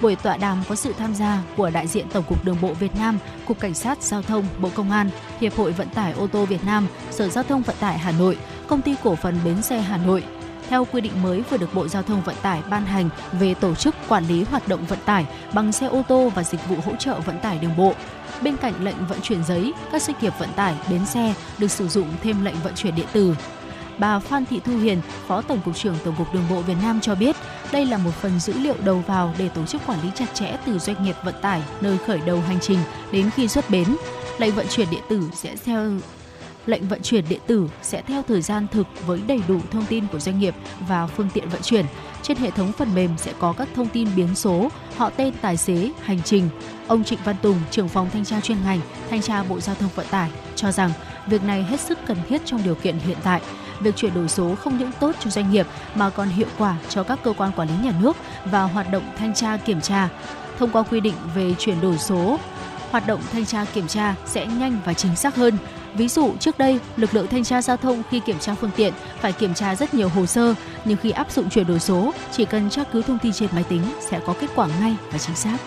Buổi tọa đàm có sự tham gia của đại diện Tổng cục Đường bộ Việt Nam, Cục Cảnh sát Giao thông, Bộ Công an, Hiệp hội Vận tải ô tô Việt Nam, Sở Giao thông Vận tải Hà Nội, Công ty Cổ phần Bến xe Hà Nội, theo quy định mới vừa được Bộ Giao thông Vận tải ban hành về tổ chức quản lý hoạt động vận tải bằng xe ô tô và dịch vụ hỗ trợ vận tải đường bộ. Bên cạnh lệnh vận chuyển giấy, các doanh nghiệp vận tải, bến xe được sử dụng thêm lệnh vận chuyển điện tử. Bà Phan Thị Thu Hiền, Phó Tổng cục trưởng Tổng cục Đường bộ Việt Nam cho biết, đây là một phần dữ liệu đầu vào để tổ chức quản lý chặt chẽ từ doanh nghiệp vận tải nơi khởi đầu hành trình đến khi xuất bến. Lệnh vận chuyển điện tử sẽ theo lệnh vận chuyển điện tử sẽ theo thời gian thực với đầy đủ thông tin của doanh nghiệp và phương tiện vận chuyển. Trên hệ thống phần mềm sẽ có các thông tin biến số, họ tên tài xế, hành trình. Ông Trịnh Văn Tùng, trưởng phòng thanh tra chuyên ngành, thanh tra Bộ Giao thông Vận tải cho rằng việc này hết sức cần thiết trong điều kiện hiện tại. Việc chuyển đổi số không những tốt cho doanh nghiệp mà còn hiệu quả cho các cơ quan quản lý nhà nước và hoạt động thanh tra kiểm tra. Thông qua quy định về chuyển đổi số, hoạt động thanh tra kiểm tra sẽ nhanh và chính xác hơn, Ví dụ trước đây, lực lượng thanh tra giao thông khi kiểm tra phương tiện phải kiểm tra rất nhiều hồ sơ, nhưng khi áp dụng chuyển đổi số, chỉ cần tra cứu thông tin trên máy tính sẽ có kết quả ngay và chính xác.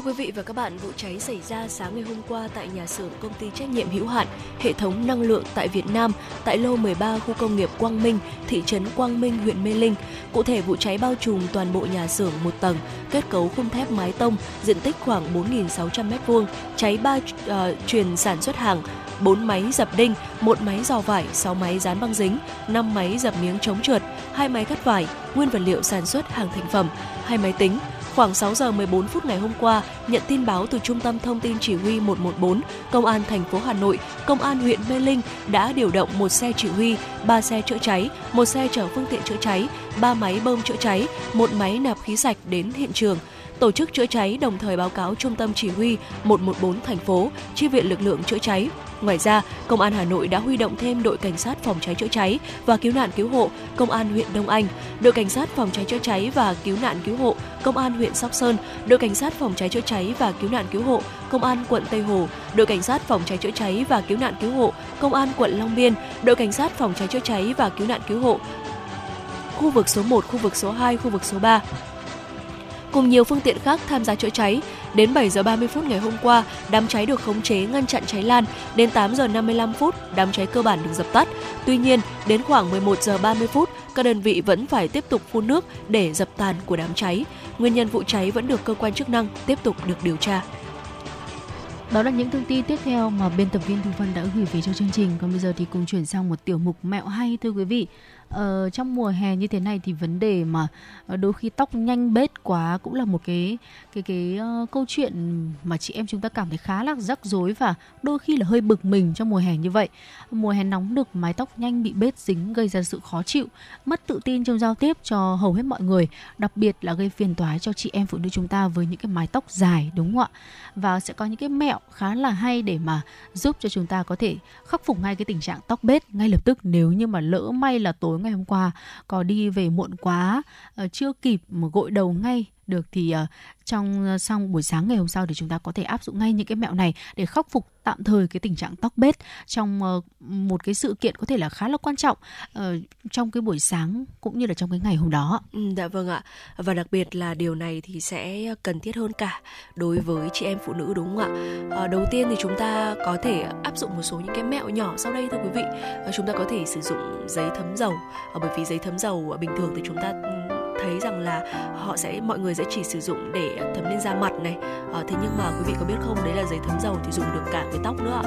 Thưa quý vị và các bạn, vụ cháy xảy ra sáng ngày hôm qua tại nhà xưởng công ty trách nhiệm hữu hạn hệ thống năng lượng tại Việt Nam tại lô 13 khu công nghiệp Quang Minh, thị trấn Quang Minh, huyện Mê Linh. Cụ thể vụ cháy bao trùm toàn bộ nhà xưởng một tầng, kết cấu khung thép mái tông, diện tích khoảng 4.600 m2, cháy ba uh, truyền sản xuất hàng, 4 máy dập đinh, một máy dò vải, 6 máy dán băng dính, 5 máy dập miếng chống trượt, hai máy cắt vải, nguyên vật liệu sản xuất hàng thành phẩm, hai máy tính, Khoảng 6 giờ 14 phút ngày hôm qua, nhận tin báo từ Trung tâm Thông tin Chỉ huy 114, Công an thành phố Hà Nội, Công an huyện Mê Linh đã điều động một xe chỉ huy, ba xe chữa cháy, một xe chở phương tiện chữa cháy, ba máy bơm chữa cháy, một máy nạp khí sạch đến hiện trường. Tổ chức chữa cháy đồng thời báo cáo Trung tâm Chỉ huy 114 thành phố, chi viện lực lượng chữa cháy, Ngoài ra, Công an Hà Nội đã huy động thêm đội cảnh sát phòng cháy chữa cháy và cứu nạn cứu hộ Công an huyện Đông Anh, đội cảnh sát phòng cháy chữa cháy và cứu nạn cứu hộ Công an huyện Sóc Sơn, đội cảnh sát phòng cháy chữa cháy và cứu nạn cứu hộ Công an quận Tây Hồ, đội cảnh sát phòng cháy chữa cháy và cứu nạn cứu hộ Công an quận Long Biên, đội cảnh sát phòng cháy chữa cháy và cứu nạn cứu hộ khu vực số 1, khu vực số 2, khu vực số 3 cùng nhiều phương tiện khác tham gia chữa cháy. Đến 7 giờ 30 phút ngày hôm qua, đám cháy được khống chế ngăn chặn cháy lan. Đến 8 giờ 55 phút, đám cháy cơ bản được dập tắt. Tuy nhiên, đến khoảng 11 giờ 30 phút, các đơn vị vẫn phải tiếp tục phun nước để dập tàn của đám cháy. Nguyên nhân vụ cháy vẫn được cơ quan chức năng tiếp tục được điều tra. Đó là những thông tin tiếp theo mà biên tập viên Thu Vân đã gửi về cho chương trình. Còn bây giờ thì cùng chuyển sang một tiểu mục mẹo hay thưa quý vị. Ờ, trong mùa hè như thế này thì vấn đề mà ờ, đôi khi tóc nhanh bết quá cũng là một cái cái cái uh, câu chuyện mà chị em chúng ta cảm thấy khá là rắc rối và đôi khi là hơi bực mình trong mùa hè như vậy. Mùa hè nóng được mái tóc nhanh bị bết dính gây ra sự khó chịu, mất tự tin trong giao tiếp cho hầu hết mọi người, đặc biệt là gây phiền toái cho chị em phụ nữ chúng ta với những cái mái tóc dài đúng không ạ? Và sẽ có những cái mẹo khá là hay để mà giúp cho chúng ta có thể khắc phục ngay cái tình trạng tóc bết ngay lập tức nếu như mà lỡ may là tối ngày hôm qua có đi về muộn quá ờ, chưa kịp mà gội đầu ngay được thì uh, trong uh, xong buổi sáng ngày hôm sau thì chúng ta có thể áp dụng ngay những cái mẹo này để khắc phục tạm thời cái tình trạng tóc bết trong uh, một cái sự kiện có thể là khá là quan trọng uh, trong cái buổi sáng cũng như là trong cái ngày hôm đó. Ừ, dạ vâng ạ. Và đặc biệt là điều này thì sẽ cần thiết hơn cả đối với chị em phụ nữ đúng không ạ? Uh, đầu tiên thì chúng ta có thể áp dụng một số những cái mẹo nhỏ sau đây thưa quý vị. Uh, chúng ta có thể sử dụng giấy thấm dầu uh, bởi vì giấy thấm dầu uh, bình thường thì chúng ta ừ, thấy rằng là họ sẽ mọi người sẽ chỉ sử dụng để thấm lên da mặt này. À, thế nhưng mà quý vị có biết không đấy là giấy thấm dầu thì dùng được cả với tóc nữa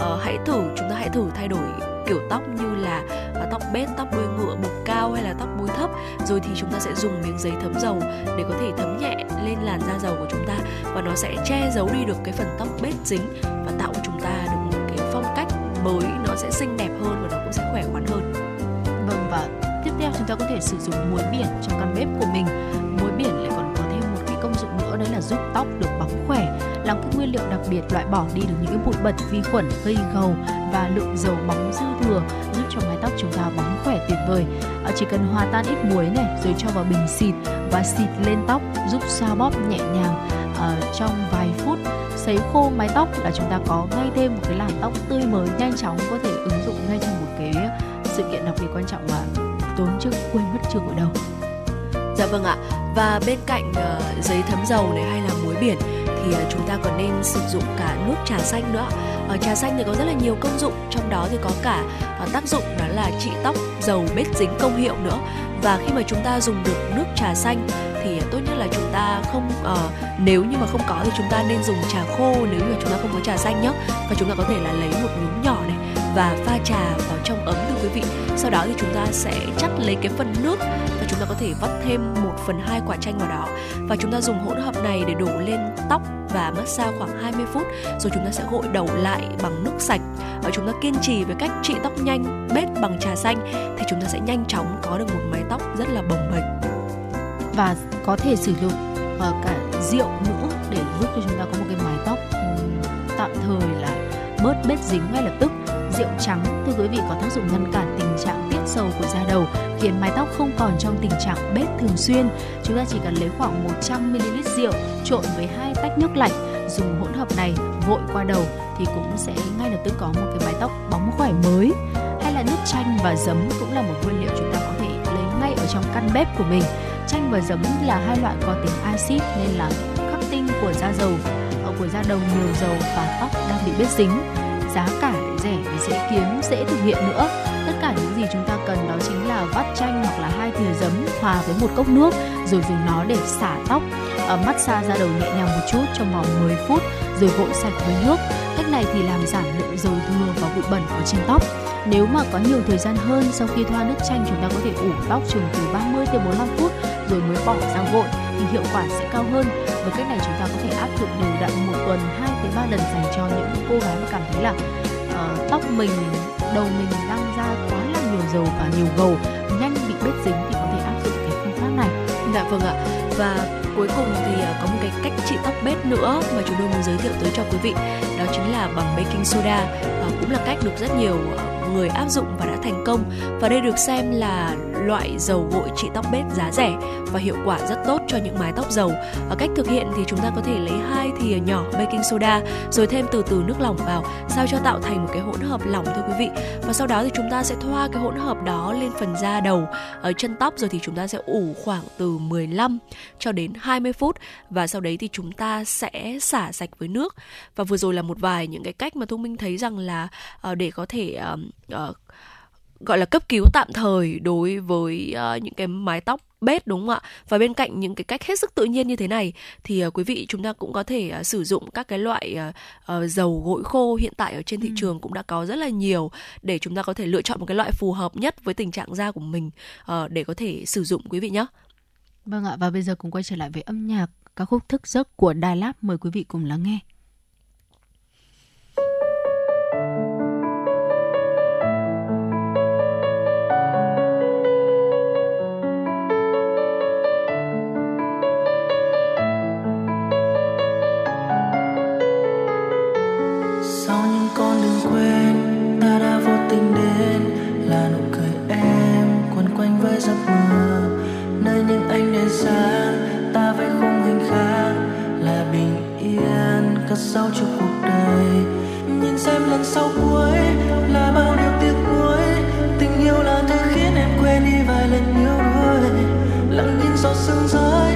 à, hãy thử chúng ta hãy thử thay đổi kiểu tóc như là à, tóc bết tóc đuôi ngựa bục cao hay là tóc búi thấp. Rồi thì chúng ta sẽ dùng miếng giấy thấm dầu để có thể thấm nhẹ lên làn da dầu của chúng ta. Và nó sẽ che giấu đi được cái phần tóc bết dính và tạo cho chúng ta được một cái phong cách mới. Nó sẽ xinh đẹp hơn và nó cũng sẽ khỏe khoắn hơn. Vâng và chúng ta có thể sử dụng muối biển trong căn bếp của mình. Muối biển lại còn có thêm một cái công dụng nữa đấy là giúp tóc được bóng khỏe là cái nguyên liệu đặc biệt loại bỏ đi được những cái bụi bẩn vi khuẩn gây gầu và lượng dầu bóng dư thừa giúp cho mái tóc chúng ta bóng khỏe tuyệt vời. À, chỉ cần hòa tan ít muối này rồi cho vào bình xịt và xịt lên tóc giúp xoa bóp nhẹ nhàng à, trong vài phút. Sấy khô mái tóc là chúng ta có ngay thêm một cái làn tóc tươi mới nhanh chóng có thể ứng dụng ngay trong một cái sự kiện đặc biệt quan trọng mà tốn chứ quên mất chưa ở đâu. Dạ vâng ạ. Và bên cạnh uh, giấy thấm dầu này hay là muối biển thì uh, chúng ta còn nên sử dụng cả nước trà xanh nữa uh, trà xanh thì có rất là nhiều công dụng trong đó thì có cả uh, tác dụng đó là trị tóc dầu bết dính công hiệu nữa. Và khi mà chúng ta dùng được nước trà xanh thì tốt nhất là chúng ta không uh, nếu như mà không có thì chúng ta nên dùng trà khô nếu như mà chúng ta không có trà xanh nhé và chúng ta có thể là lấy một nhúm nhỏ này và pha trà vào trong ấm quý vị. Sau đó thì chúng ta sẽ chắt lấy cái phần nước và chúng ta có thể vắt thêm 1 phần 2 quả chanh vào đó. Và chúng ta dùng hỗn hợp này để đổ lên tóc và massage khoảng 20 phút rồi chúng ta sẽ gội đầu lại bằng nước sạch. Và chúng ta kiên trì với cách trị tóc nhanh bết bằng trà xanh thì chúng ta sẽ nhanh chóng có được một mái tóc rất là bồng bềnh. Và có thể sử dụng uh, cả rượu nữa để giúp cho chúng ta có một cái mái tóc um, tạm thời là bớt bết dính ngay lập tức rượu trắng. Thưa quý vị, có tác dụng ngăn cản tình trạng tiết dầu của da đầu, khiến mái tóc không còn trong tình trạng bết thường xuyên. Chúng ta chỉ cần lấy khoảng 100 ml rượu trộn với hai tách nước lạnh, dùng hỗn hợp này vội qua đầu thì cũng sẽ ngay lập tức có một cái mái tóc bóng khỏe mới. Hay là nước chanh và giấm cũng là một nguyên liệu chúng ta có thể lấy ngay ở trong căn bếp của mình. Chanh và giấm là hai loại có tính axit nên là khắc tinh của da dầu. Của da đầu nhiều dầu và tóc đang bị bết dính. Giá cả rẻ và dễ kiếm dễ thực hiện nữa. Tất cả những gì chúng ta cần đó chính là vắt chanh hoặc là hai thìa giấm hòa với một cốc nước, rồi dùng nó để xả tóc. Ở massage da đầu nhẹ nhàng một chút trong vòng 10 phút, rồi gội sạch với nước. Cách này thì làm giảm lượng dầu thừa và bụi bẩn ở trên tóc. Nếu mà có nhiều thời gian hơn sau khi thoa nước chanh, chúng ta có thể ủ tóc chừng từ 30 đến 45 phút, rồi mới bỏ ra gội thì hiệu quả sẽ cao hơn. Với cách này chúng ta có thể áp dụng đều đặn một tuần 2 tới 3 lần dành cho những cô gái mà cảm thấy là mình, đầu mình đang ra quá là nhiều dầu và nhiều gầu, nhanh bị bết dính thì có thể áp dụng cái phương pháp này. Dạ vâng ạ. Và cuối cùng thì à, có một cái cách trị tóc bết nữa mà chúng tôi muốn giới thiệu tới cho quý vị đó chính là bằng baking soda và cũng là cách được rất nhiều à, người áp dụng và đã thành công và đây được xem là loại dầu gội trị tóc bết giá rẻ và hiệu quả rất tốt cho những mái tóc dầu. Ở cách thực hiện thì chúng ta có thể lấy hai thìa nhỏ baking soda rồi thêm từ từ nước lỏng vào sao cho tạo thành một cái hỗn hợp lỏng thôi quý vị. Và sau đó thì chúng ta sẽ thoa cái hỗn hợp đó lên phần da đầu ở chân tóc rồi thì chúng ta sẽ ủ khoảng từ 15 cho đến 20 phút và sau đấy thì chúng ta sẽ xả sạch với nước. Và vừa rồi là một vài những cái cách mà Thu Minh thấy rằng là ờ, để có thể uh, uh, gọi là cấp cứu tạm thời đối với uh, những cái mái tóc bết đúng không ạ? Và bên cạnh những cái cách hết sức tự nhiên như thế này thì uh, quý vị chúng ta cũng có thể uh, sử dụng các cái loại uh, uh, dầu gội khô hiện tại ở trên thị ừ. trường cũng đã có rất là nhiều để chúng ta có thể lựa chọn một cái loại phù hợp nhất với tình trạng da của mình uh, để có thể sử dụng quý vị nhé. Vâng ạ và bây giờ cùng quay trở lại với âm nhạc ca khúc thức giấc của Đài Lab mời quý vị cùng lắng nghe. Ta vây khung hình khang là bình yên, cất sau cho cuộc đời. Nhìn xem lần sau cuối là bao điều tiếc nuối. Tình yêu là thứ khiến em quên đi vài lần yêu đuối lặng nhìn giọt sương rơi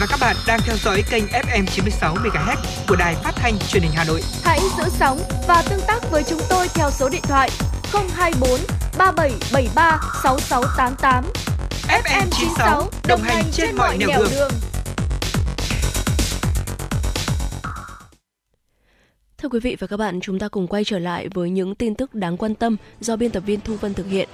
và các bạn đang theo dõi kênh FM 96 MHz của đài phát thanh truyền hình Hà Nội. Hãy giữ sóng và tương tác với chúng tôi theo số điện thoại 024 3773 6688. FM 96 đồng hành trên mọi nẻo đường. Thưa quý vị và các bạn, chúng ta cùng quay trở lại với những tin tức đáng quan tâm do biên tập viên Thu Vân thực hiện.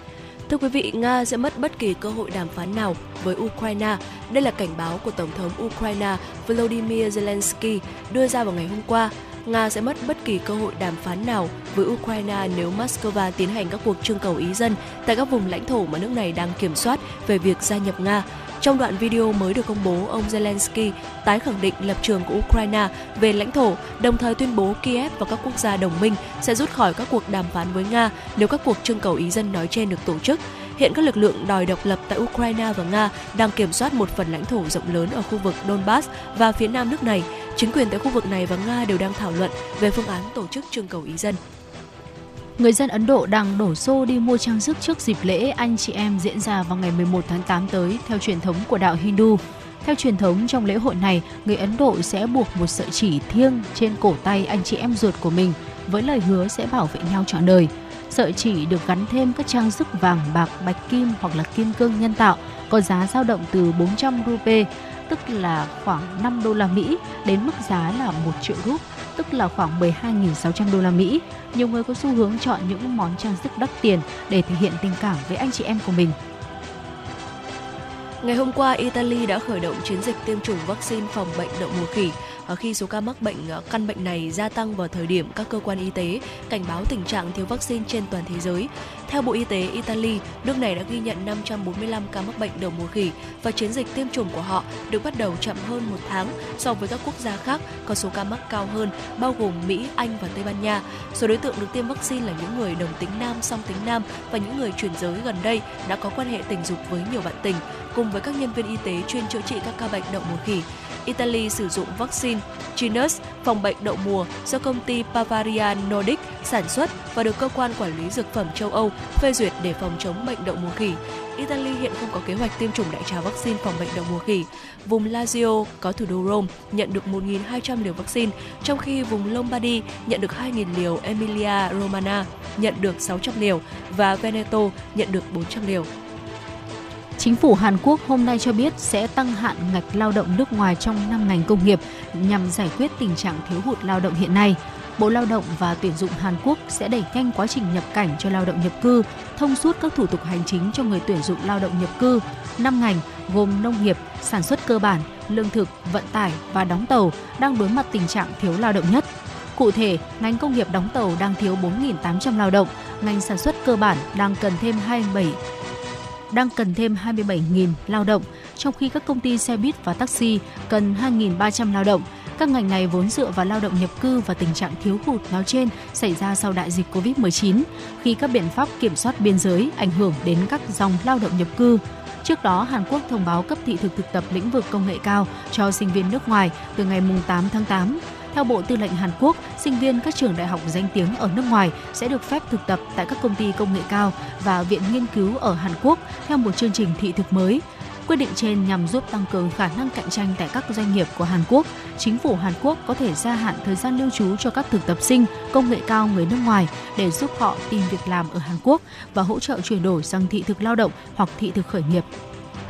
Thưa quý vị, Nga sẽ mất bất kỳ cơ hội đàm phán nào với Ukraine. Đây là cảnh báo của Tổng thống Ukraine Volodymyr Zelensky đưa ra vào ngày hôm qua. Nga sẽ mất bất kỳ cơ hội đàm phán nào với Ukraine nếu Moscow tiến hành các cuộc trưng cầu ý dân tại các vùng lãnh thổ mà nước này đang kiểm soát về việc gia nhập Nga. Trong đoạn video mới được công bố, ông Zelensky tái khẳng định lập trường của Ukraine về lãnh thổ, đồng thời tuyên bố Kiev và các quốc gia đồng minh sẽ rút khỏi các cuộc đàm phán với Nga nếu các cuộc trưng cầu ý dân nói trên được tổ chức. Hiện các lực lượng đòi độc lập tại Ukraine và Nga đang kiểm soát một phần lãnh thổ rộng lớn ở khu vực Donbass và phía nam nước này. Chính quyền tại khu vực này và Nga đều đang thảo luận về phương án tổ chức trưng cầu ý dân. Người dân Ấn Độ đang đổ xô đi mua trang sức trước dịp lễ anh chị em diễn ra vào ngày 11 tháng 8 tới theo truyền thống của đạo Hindu. Theo truyền thống trong lễ hội này, người Ấn Độ sẽ buộc một sợi chỉ thiêng trên cổ tay anh chị em ruột của mình với lời hứa sẽ bảo vệ nhau trọn đời. Sợi chỉ được gắn thêm các trang sức vàng, bạc, bạch kim hoặc là kim cương nhân tạo, có giá dao động từ 400 rupee, tức là khoảng 5 đô la Mỹ đến mức giá là 1 triệu rúp, tức là khoảng 12.600 đô la Mỹ. Nhiều người có xu hướng chọn những món trang sức đắt tiền để thể hiện tình cảm với anh chị em của mình. Ngày hôm qua, Italy đã khởi động chiến dịch tiêm chủng vaccine phòng bệnh đậu mùa khỉ Ờ, khi số ca mắc bệnh ờ, căn bệnh này gia tăng vào thời điểm các cơ quan y tế cảnh báo tình trạng thiếu vaccine trên toàn thế giới. Theo Bộ Y tế Italy, nước này đã ghi nhận 545 ca mắc bệnh đầu mùa khỉ và chiến dịch tiêm chủng của họ được bắt đầu chậm hơn một tháng so với các quốc gia khác có số ca mắc cao hơn, bao gồm Mỹ, Anh và Tây Ban Nha. Số đối tượng được tiêm vaccine là những người đồng tính nam, song tính nam và những người chuyển giới gần đây đã có quan hệ tình dục với nhiều bạn tình, cùng với các nhân viên y tế chuyên chữa trị các ca bệnh đậu mùa khỉ. Italy sử dụng vaccine Chinus phòng bệnh đậu mùa do công ty Bavaria Nordic sản xuất và được cơ quan quản lý dược phẩm châu Âu phê duyệt để phòng chống bệnh đậu mùa khỉ. Italy hiện không có kế hoạch tiêm chủng đại trà vaccine phòng bệnh đậu mùa khỉ. Vùng Lazio có thủ đô Rome nhận được 1.200 liều vaccine, trong khi vùng Lombardy nhận được 2.000 liều, Emilia Romagna nhận được 600 liều và Veneto nhận được 400 liều. Chính phủ Hàn Quốc hôm nay cho biết sẽ tăng hạn ngạch lao động nước ngoài trong 5 ngành công nghiệp nhằm giải quyết tình trạng thiếu hụt lao động hiện nay. Bộ Lao động và Tuyển dụng Hàn Quốc sẽ đẩy nhanh quá trình nhập cảnh cho lao động nhập cư, thông suốt các thủ tục hành chính cho người tuyển dụng lao động nhập cư. 5 ngành gồm nông nghiệp, sản xuất cơ bản, lương thực, vận tải và đóng tàu đang đối mặt tình trạng thiếu lao động nhất. Cụ thể, ngành công nghiệp đóng tàu đang thiếu 4.800 lao động, ngành sản xuất cơ bản đang cần thêm 27 đang cần thêm 27.000 lao động, trong khi các công ty xe buýt và taxi cần 2.300 lao động. Các ngành này vốn dựa vào lao động nhập cư và tình trạng thiếu hụt nói trên xảy ra sau đại dịch Covid-19, khi các biện pháp kiểm soát biên giới ảnh hưởng đến các dòng lao động nhập cư. Trước đó, Hàn Quốc thông báo cấp thị thực thực tập lĩnh vực công nghệ cao cho sinh viên nước ngoài từ ngày 8 tháng 8. Theo Bộ Tư lệnh Hàn Quốc, sinh viên các trường đại học danh tiếng ở nước ngoài sẽ được phép thực tập tại các công ty công nghệ cao và viện nghiên cứu ở Hàn Quốc theo một chương trình thị thực mới. Quyết định trên nhằm giúp tăng cường khả năng cạnh tranh tại các doanh nghiệp của Hàn Quốc. Chính phủ Hàn Quốc có thể gia hạn thời gian lưu trú cho các thực tập sinh công nghệ cao người nước ngoài để giúp họ tìm việc làm ở Hàn Quốc và hỗ trợ chuyển đổi sang thị thực lao động hoặc thị thực khởi nghiệp.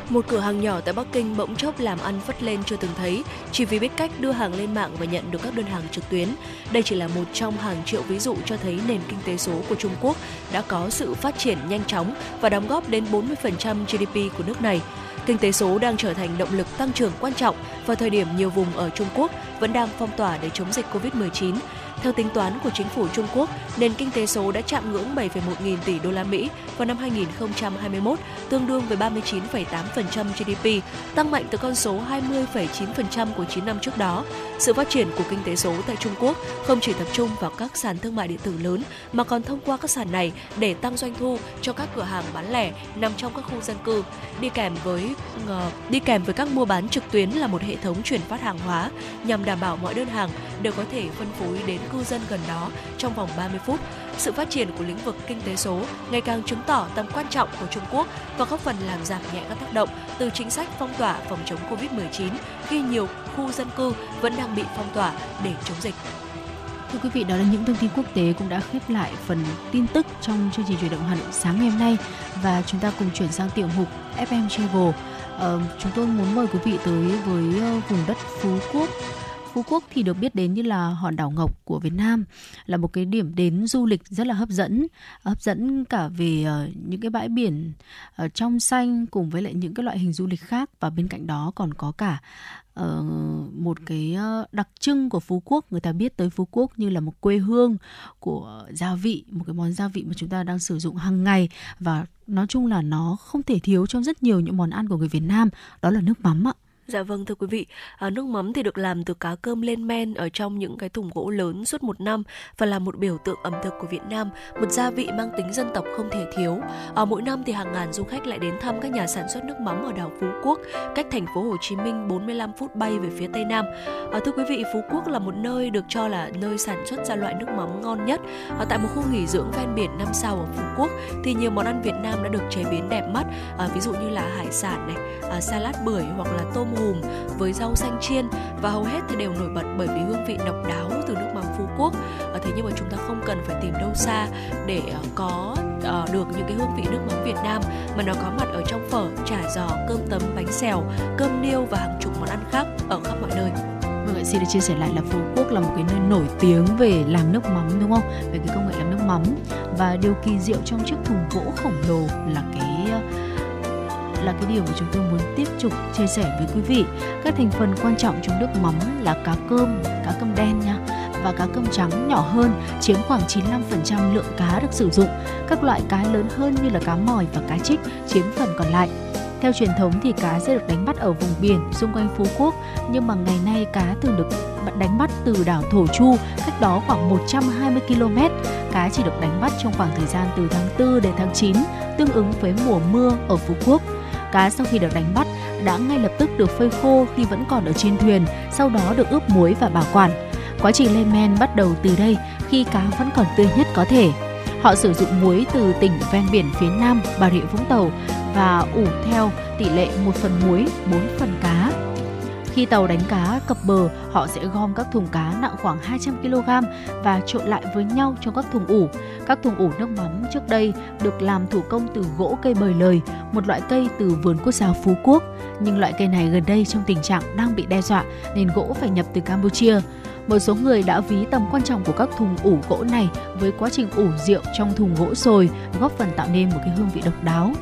Một cửa hàng nhỏ tại Bắc Kinh bỗng chốc làm ăn phất lên chưa từng thấy, chỉ vì biết cách đưa hàng lên mạng và nhận được các đơn hàng trực tuyến. Đây chỉ là một trong hàng triệu ví dụ cho thấy nền kinh tế số của Trung Quốc đã có sự phát triển nhanh chóng và đóng góp đến 40% GDP của nước này. Kinh tế số đang trở thành động lực tăng trưởng quan trọng vào thời điểm nhiều vùng ở Trung Quốc vẫn đang phong tỏa để chống dịch Covid-19. Theo tính toán của chính phủ Trung Quốc, nền kinh tế số đã chạm ngưỡng 7,1 nghìn tỷ đô la Mỹ vào năm 2021, tương đương với 39,8% GDP, tăng mạnh từ con số 20,9% của 9 năm trước đó. Sự phát triển của kinh tế số tại Trung Quốc không chỉ tập trung vào các sàn thương mại điện tử lớn mà còn thông qua các sàn này để tăng doanh thu cho các cửa hàng bán lẻ nằm trong các khu dân cư. Đi kèm với ờ, đi kèm với các mua bán trực tuyến là một hệ thống chuyển phát hàng hóa nhằm đảm bảo mọi đơn hàng đều có thể phân phối đến cư dân gần đó trong vòng 30 phút. Sự phát triển của lĩnh vực kinh tế số ngày càng chứng tỏ tầm quan trọng của Trung Quốc và góp phần làm giảm nhẹ các tác động từ chính sách phong tỏa phòng chống Covid-19 khi nhiều khu dân cư vẫn đang bị phong tỏa để chống dịch. Thưa quý vị, đó là những thông tin quốc tế cũng đã khép lại phần tin tức trong chương trình chuyển động Hà Nội sáng ngày hôm nay và chúng ta cùng chuyển sang tiểu mục FM Travel. Ờ, chúng tôi muốn mời quý vị tới với ờ, vùng đất Phú Quốc Phú Quốc thì được biết đến như là hòn đảo Ngọc của Việt Nam là một cái điểm đến du lịch rất là hấp dẫn hấp dẫn cả về ờ, những cái bãi biển ờ, trong xanh cùng với lại những cái loại hình du lịch khác. Và bên cạnh đó còn có cả uh, một cái đặc trưng của Phú Quốc. Người ta biết tới Phú Quốc như là một quê hương của gia vị một cái món gia vị mà chúng ta đang sử dụng hàng ngày. Và nói chung là nó không thể thiếu trong rất nhiều những món ăn của người Việt Nam đó là nước mắm ạ. Dạ vâng thưa quý vị, à, nước mắm thì được làm từ cá cơm lên men ở trong những cái thùng gỗ lớn suốt một năm và là một biểu tượng ẩm thực của Việt Nam, một gia vị mang tính dân tộc không thể thiếu. À, mỗi năm thì hàng ngàn du khách lại đến thăm các nhà sản xuất nước mắm ở đảo Phú Quốc, cách thành phố Hồ Chí Minh 45 phút bay về phía tây nam. À, thưa quý vị, Phú Quốc là một nơi được cho là nơi sản xuất ra loại nước mắm ngon nhất. À, tại một khu nghỉ dưỡng ven biển năm sao ở Phú Quốc thì nhiều món ăn Việt Nam đã được chế biến đẹp mắt, à, ví dụ như là hải sản này, à, salad bưởi hoặc là tôm hùm với rau xanh chiên và hầu hết thì đều nổi bật bởi vì hương vị độc đáo từ nước mắm Phú Quốc. À, thế nhưng mà chúng ta không cần phải tìm đâu xa để ờ, có uh, được những cái hương vị nước mắm Việt Nam mà nó có mặt ở trong phở, chả giò, cơm tấm, bánh xèo, cơm niêu và hàng chục món ăn khác ở khắp mọi nơi. Vâng ạ, xin được chia sẻ lại là Phú Quốc là một cái nơi nổi tiếng về làm nước mắm đúng không? Về cái công nghệ làm nước mắm và điều kỳ diệu trong chiếc thùng gỗ khổng lồ là cái là cái điều mà chúng tôi muốn tiếp tục chia sẻ với quý vị. Các thành phần quan trọng trong nước mắm là cá cơm, cá cơm đen nha và cá cơm trắng nhỏ hơn chiếm khoảng 95% lượng cá được sử dụng. Các loại cá lớn hơn như là cá mòi và cá trích chiếm phần còn lại. Theo truyền thống thì cá sẽ được đánh bắt ở vùng biển xung quanh Phú Quốc, nhưng mà ngày nay cá thường được đánh bắt từ đảo Thổ Chu, cách đó khoảng 120 km. Cá chỉ được đánh bắt trong khoảng thời gian từ tháng 4 đến tháng 9, tương ứng với mùa mưa ở Phú Quốc. Cá sau khi được đánh bắt đã ngay lập tức được phơi khô khi vẫn còn ở trên thuyền, sau đó được ướp muối và bảo quản. Quá trình lên men bắt đầu từ đây khi cá vẫn còn tươi nhất có thể. Họ sử dụng muối từ tỉnh ven biển phía Nam, Bà Rịa Vũng Tàu và ủ theo tỷ lệ 1 phần muối, 4 phần cá. Khi tàu đánh cá cập bờ, họ sẽ gom các thùng cá nặng khoảng 200 kg và trộn lại với nhau trong các thùng ủ. Các thùng ủ nước mắm trước đây được làm thủ công từ gỗ cây bời lời, một loại cây từ vườn quốc gia Phú Quốc. Nhưng loại cây này gần đây trong tình trạng đang bị đe dọa nên gỗ phải nhập từ Campuchia. Một số người đã ví tầm quan trọng của các thùng ủ gỗ này với quá trình ủ rượu trong thùng gỗ sồi góp phần tạo nên một cái hương vị độc đáo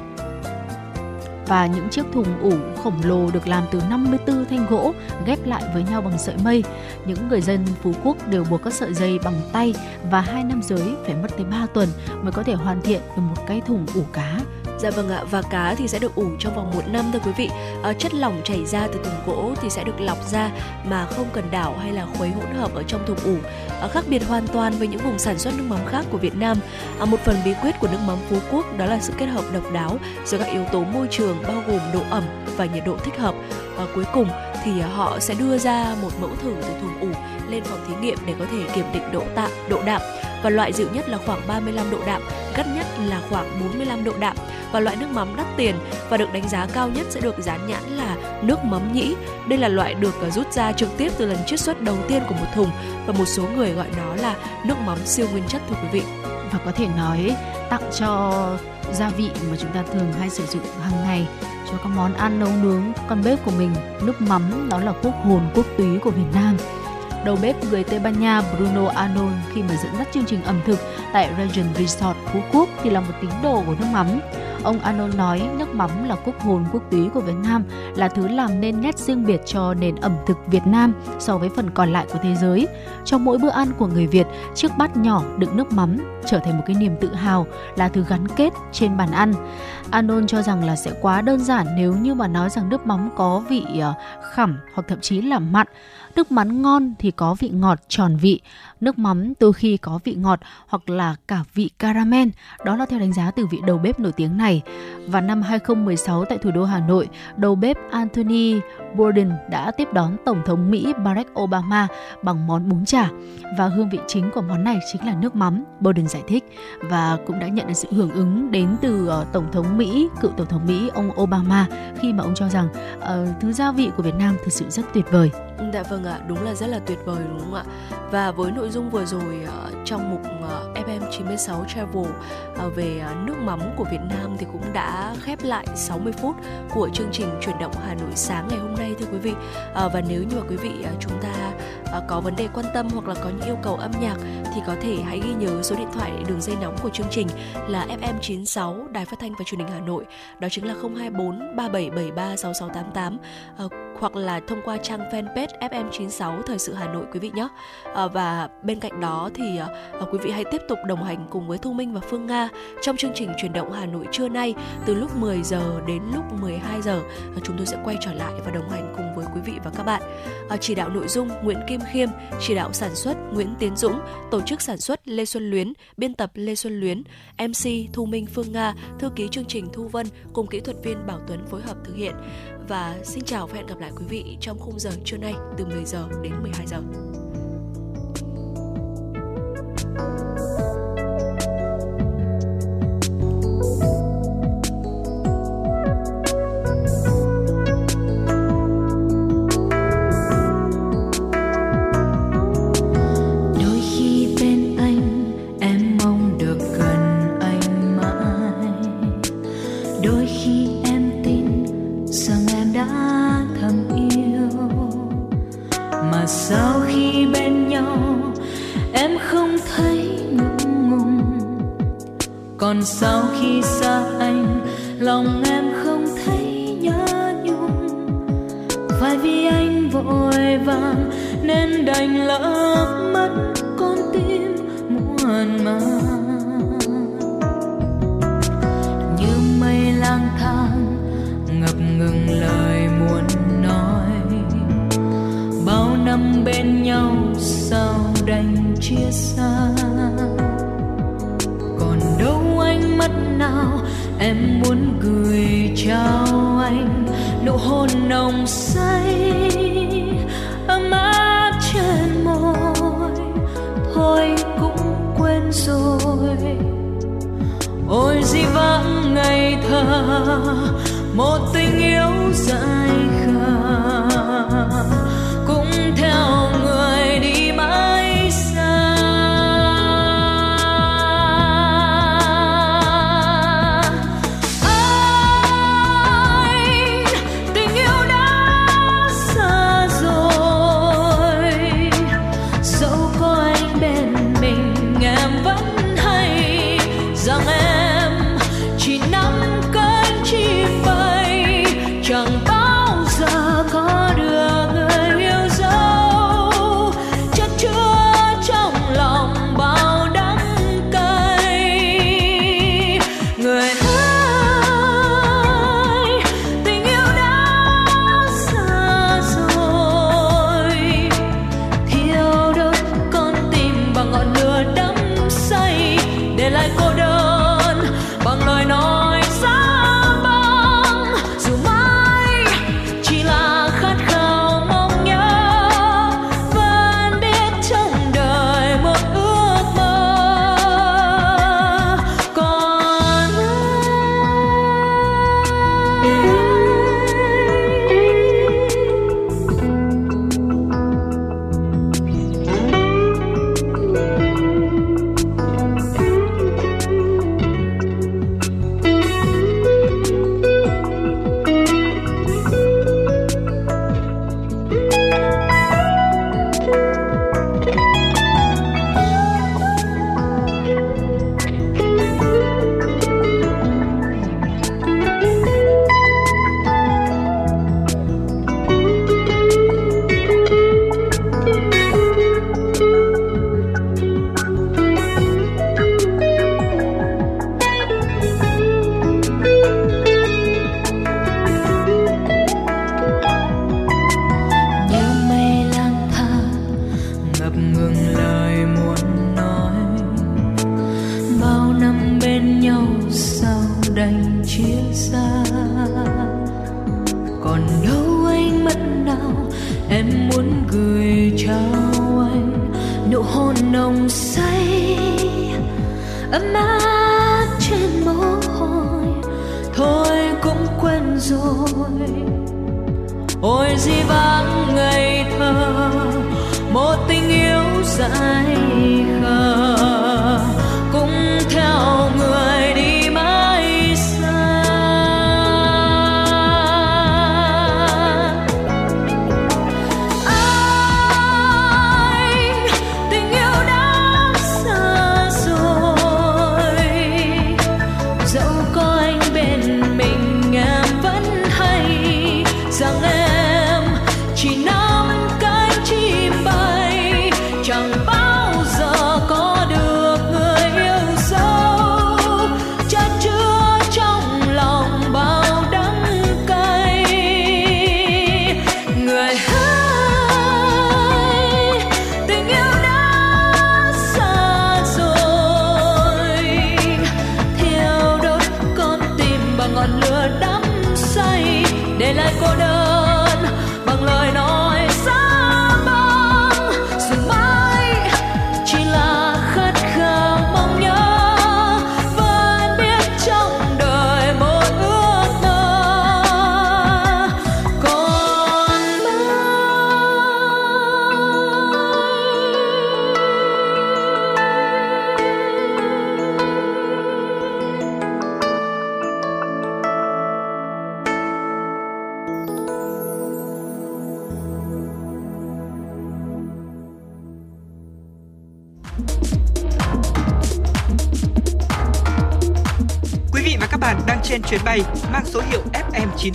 và những chiếc thùng ủ khổng lồ được làm từ 54 thanh gỗ, ghép lại với nhau bằng sợi mây. Những người dân Phú Quốc đều buộc các sợi dây bằng tay và hai nam giới phải mất tới 3 tuần mới có thể hoàn thiện được một cái thùng ủ cá Dạ vâng ạ, và cá thì sẽ được ủ trong vòng một năm thưa quý vị. À, chất lỏng chảy ra từ thùng gỗ thì sẽ được lọc ra mà không cần đảo hay là khuấy hỗn hợp ở trong thùng ủ. À, khác biệt hoàn toàn với những vùng sản xuất nước mắm khác của Việt Nam. À, một phần bí quyết của nước mắm Phú Quốc đó là sự kết hợp độc đáo giữa các yếu tố môi trường bao gồm độ ẩm và nhiệt độ thích hợp. À, cuối cùng thì họ sẽ đưa ra một mẫu thử từ thùng ủ lên phòng thí nghiệm để có thể kiểm định độ tạ, độ đạm và loại dịu nhất là khoảng 35 độ đạm, gắt nhất là khoảng 45 độ đạm và loại nước mắm đắt tiền và được đánh giá cao nhất sẽ được dán nhãn là nước mắm nhĩ. Đây là loại được à, rút ra trực tiếp từ lần chiết xuất đầu tiên của một thùng và một số người gọi nó là nước mắm siêu nguyên chất thưa quý vị. Và có thể nói tặng cho gia vị mà chúng ta thường hay sử dụng hàng ngày cho các món ăn nấu nướng con bếp của mình nước mắm đó là quốc hồn quốc túy của Việt Nam đầu bếp người Tây Ban Nha Bruno Anon khi mà dẫn dắt chương trình ẩm thực tại Regent Resort Phú Quốc thì là một tín đồ của nước mắm. Ông Anon nói nước mắm là quốc hồn quốc túy của Việt Nam, là thứ làm nên nét riêng biệt cho nền ẩm thực Việt Nam so với phần còn lại của thế giới. Trong mỗi bữa ăn của người Việt, chiếc bát nhỏ đựng nước mắm trở thành một cái niềm tự hào, là thứ gắn kết trên bàn ăn. Anon cho rằng là sẽ quá đơn giản nếu như mà nói rằng nước mắm có vị ờ, khẩm hoặc thậm chí là mặn. Nước mắm ngon thì có vị ngọt tròn vị, nước mắm đôi khi có vị ngọt hoặc là cả vị caramel. Đó là theo đánh giá từ vị đầu bếp nổi tiếng này. Và năm 2016 tại thủ đô Hà Nội, đầu bếp Anthony Bourdain đã tiếp đón Tổng thống Mỹ Barack Obama bằng món bún chả. Và hương vị chính của món này chính là nước mắm, Bourdain giải thích. Và cũng đã nhận được sự hưởng ứng đến từ ờ, Tổng thống Mỹ, cựu Tổng thống Mỹ ông Obama khi mà ông cho rằng uh, thứ gia vị của Việt Nam thực sự rất tuyệt vời. Dạ vâng ạ, đúng là rất là tuyệt vời đúng không ạ? Và với nội dung vừa rồi uh, trong mục uh, FM96 Travel uh, về uh, nước mắm của Việt Nam thì cũng đã khép lại 60 phút của chương trình chuyển động Hà Nội sáng ngày hôm nay thưa quý vị. à, và nếu như mà quý vị à, chúng ta à, có vấn đề quan tâm hoặc là có những yêu cầu âm nhạc thì có thể hãy ghi nhớ số điện thoại đường dây nóng của chương trình là FM96 Đài Phát thanh và Truyền hình Hà Nội. Đó chính là 024 3773 6688. à, hoặc là thông qua trang fanpage FM96 Thời sự Hà Nội quý vị nhé. À, và bên cạnh đó thì à, à, quý vị hãy tiếp tục đồng hành cùng với Thu Minh và Phương Nga trong chương trình truyền động Hà Nội trưa nay từ lúc 10 giờ đến lúc 12 giờ. À, chúng tôi sẽ quay trở lại và đồng hành cùng với quý vị và các bạn. À, chỉ đạo nội dung Nguyễn Kim Khiêm, chỉ đạo sản xuất Nguyễn Tiến Dũng, tổ chức sản xuất Lê Xuân Luyến, biên tập Lê Xuân Luyến, MC Thu Minh Phương Nga, thư ký chương trình Thu Vân cùng kỹ thuật viên Bảo Tuấn phối hợp thực hiện và xin chào và hẹn gặp lại quý vị trong khung giờ trưa nay từ 10 giờ đến 12 giờ. thank you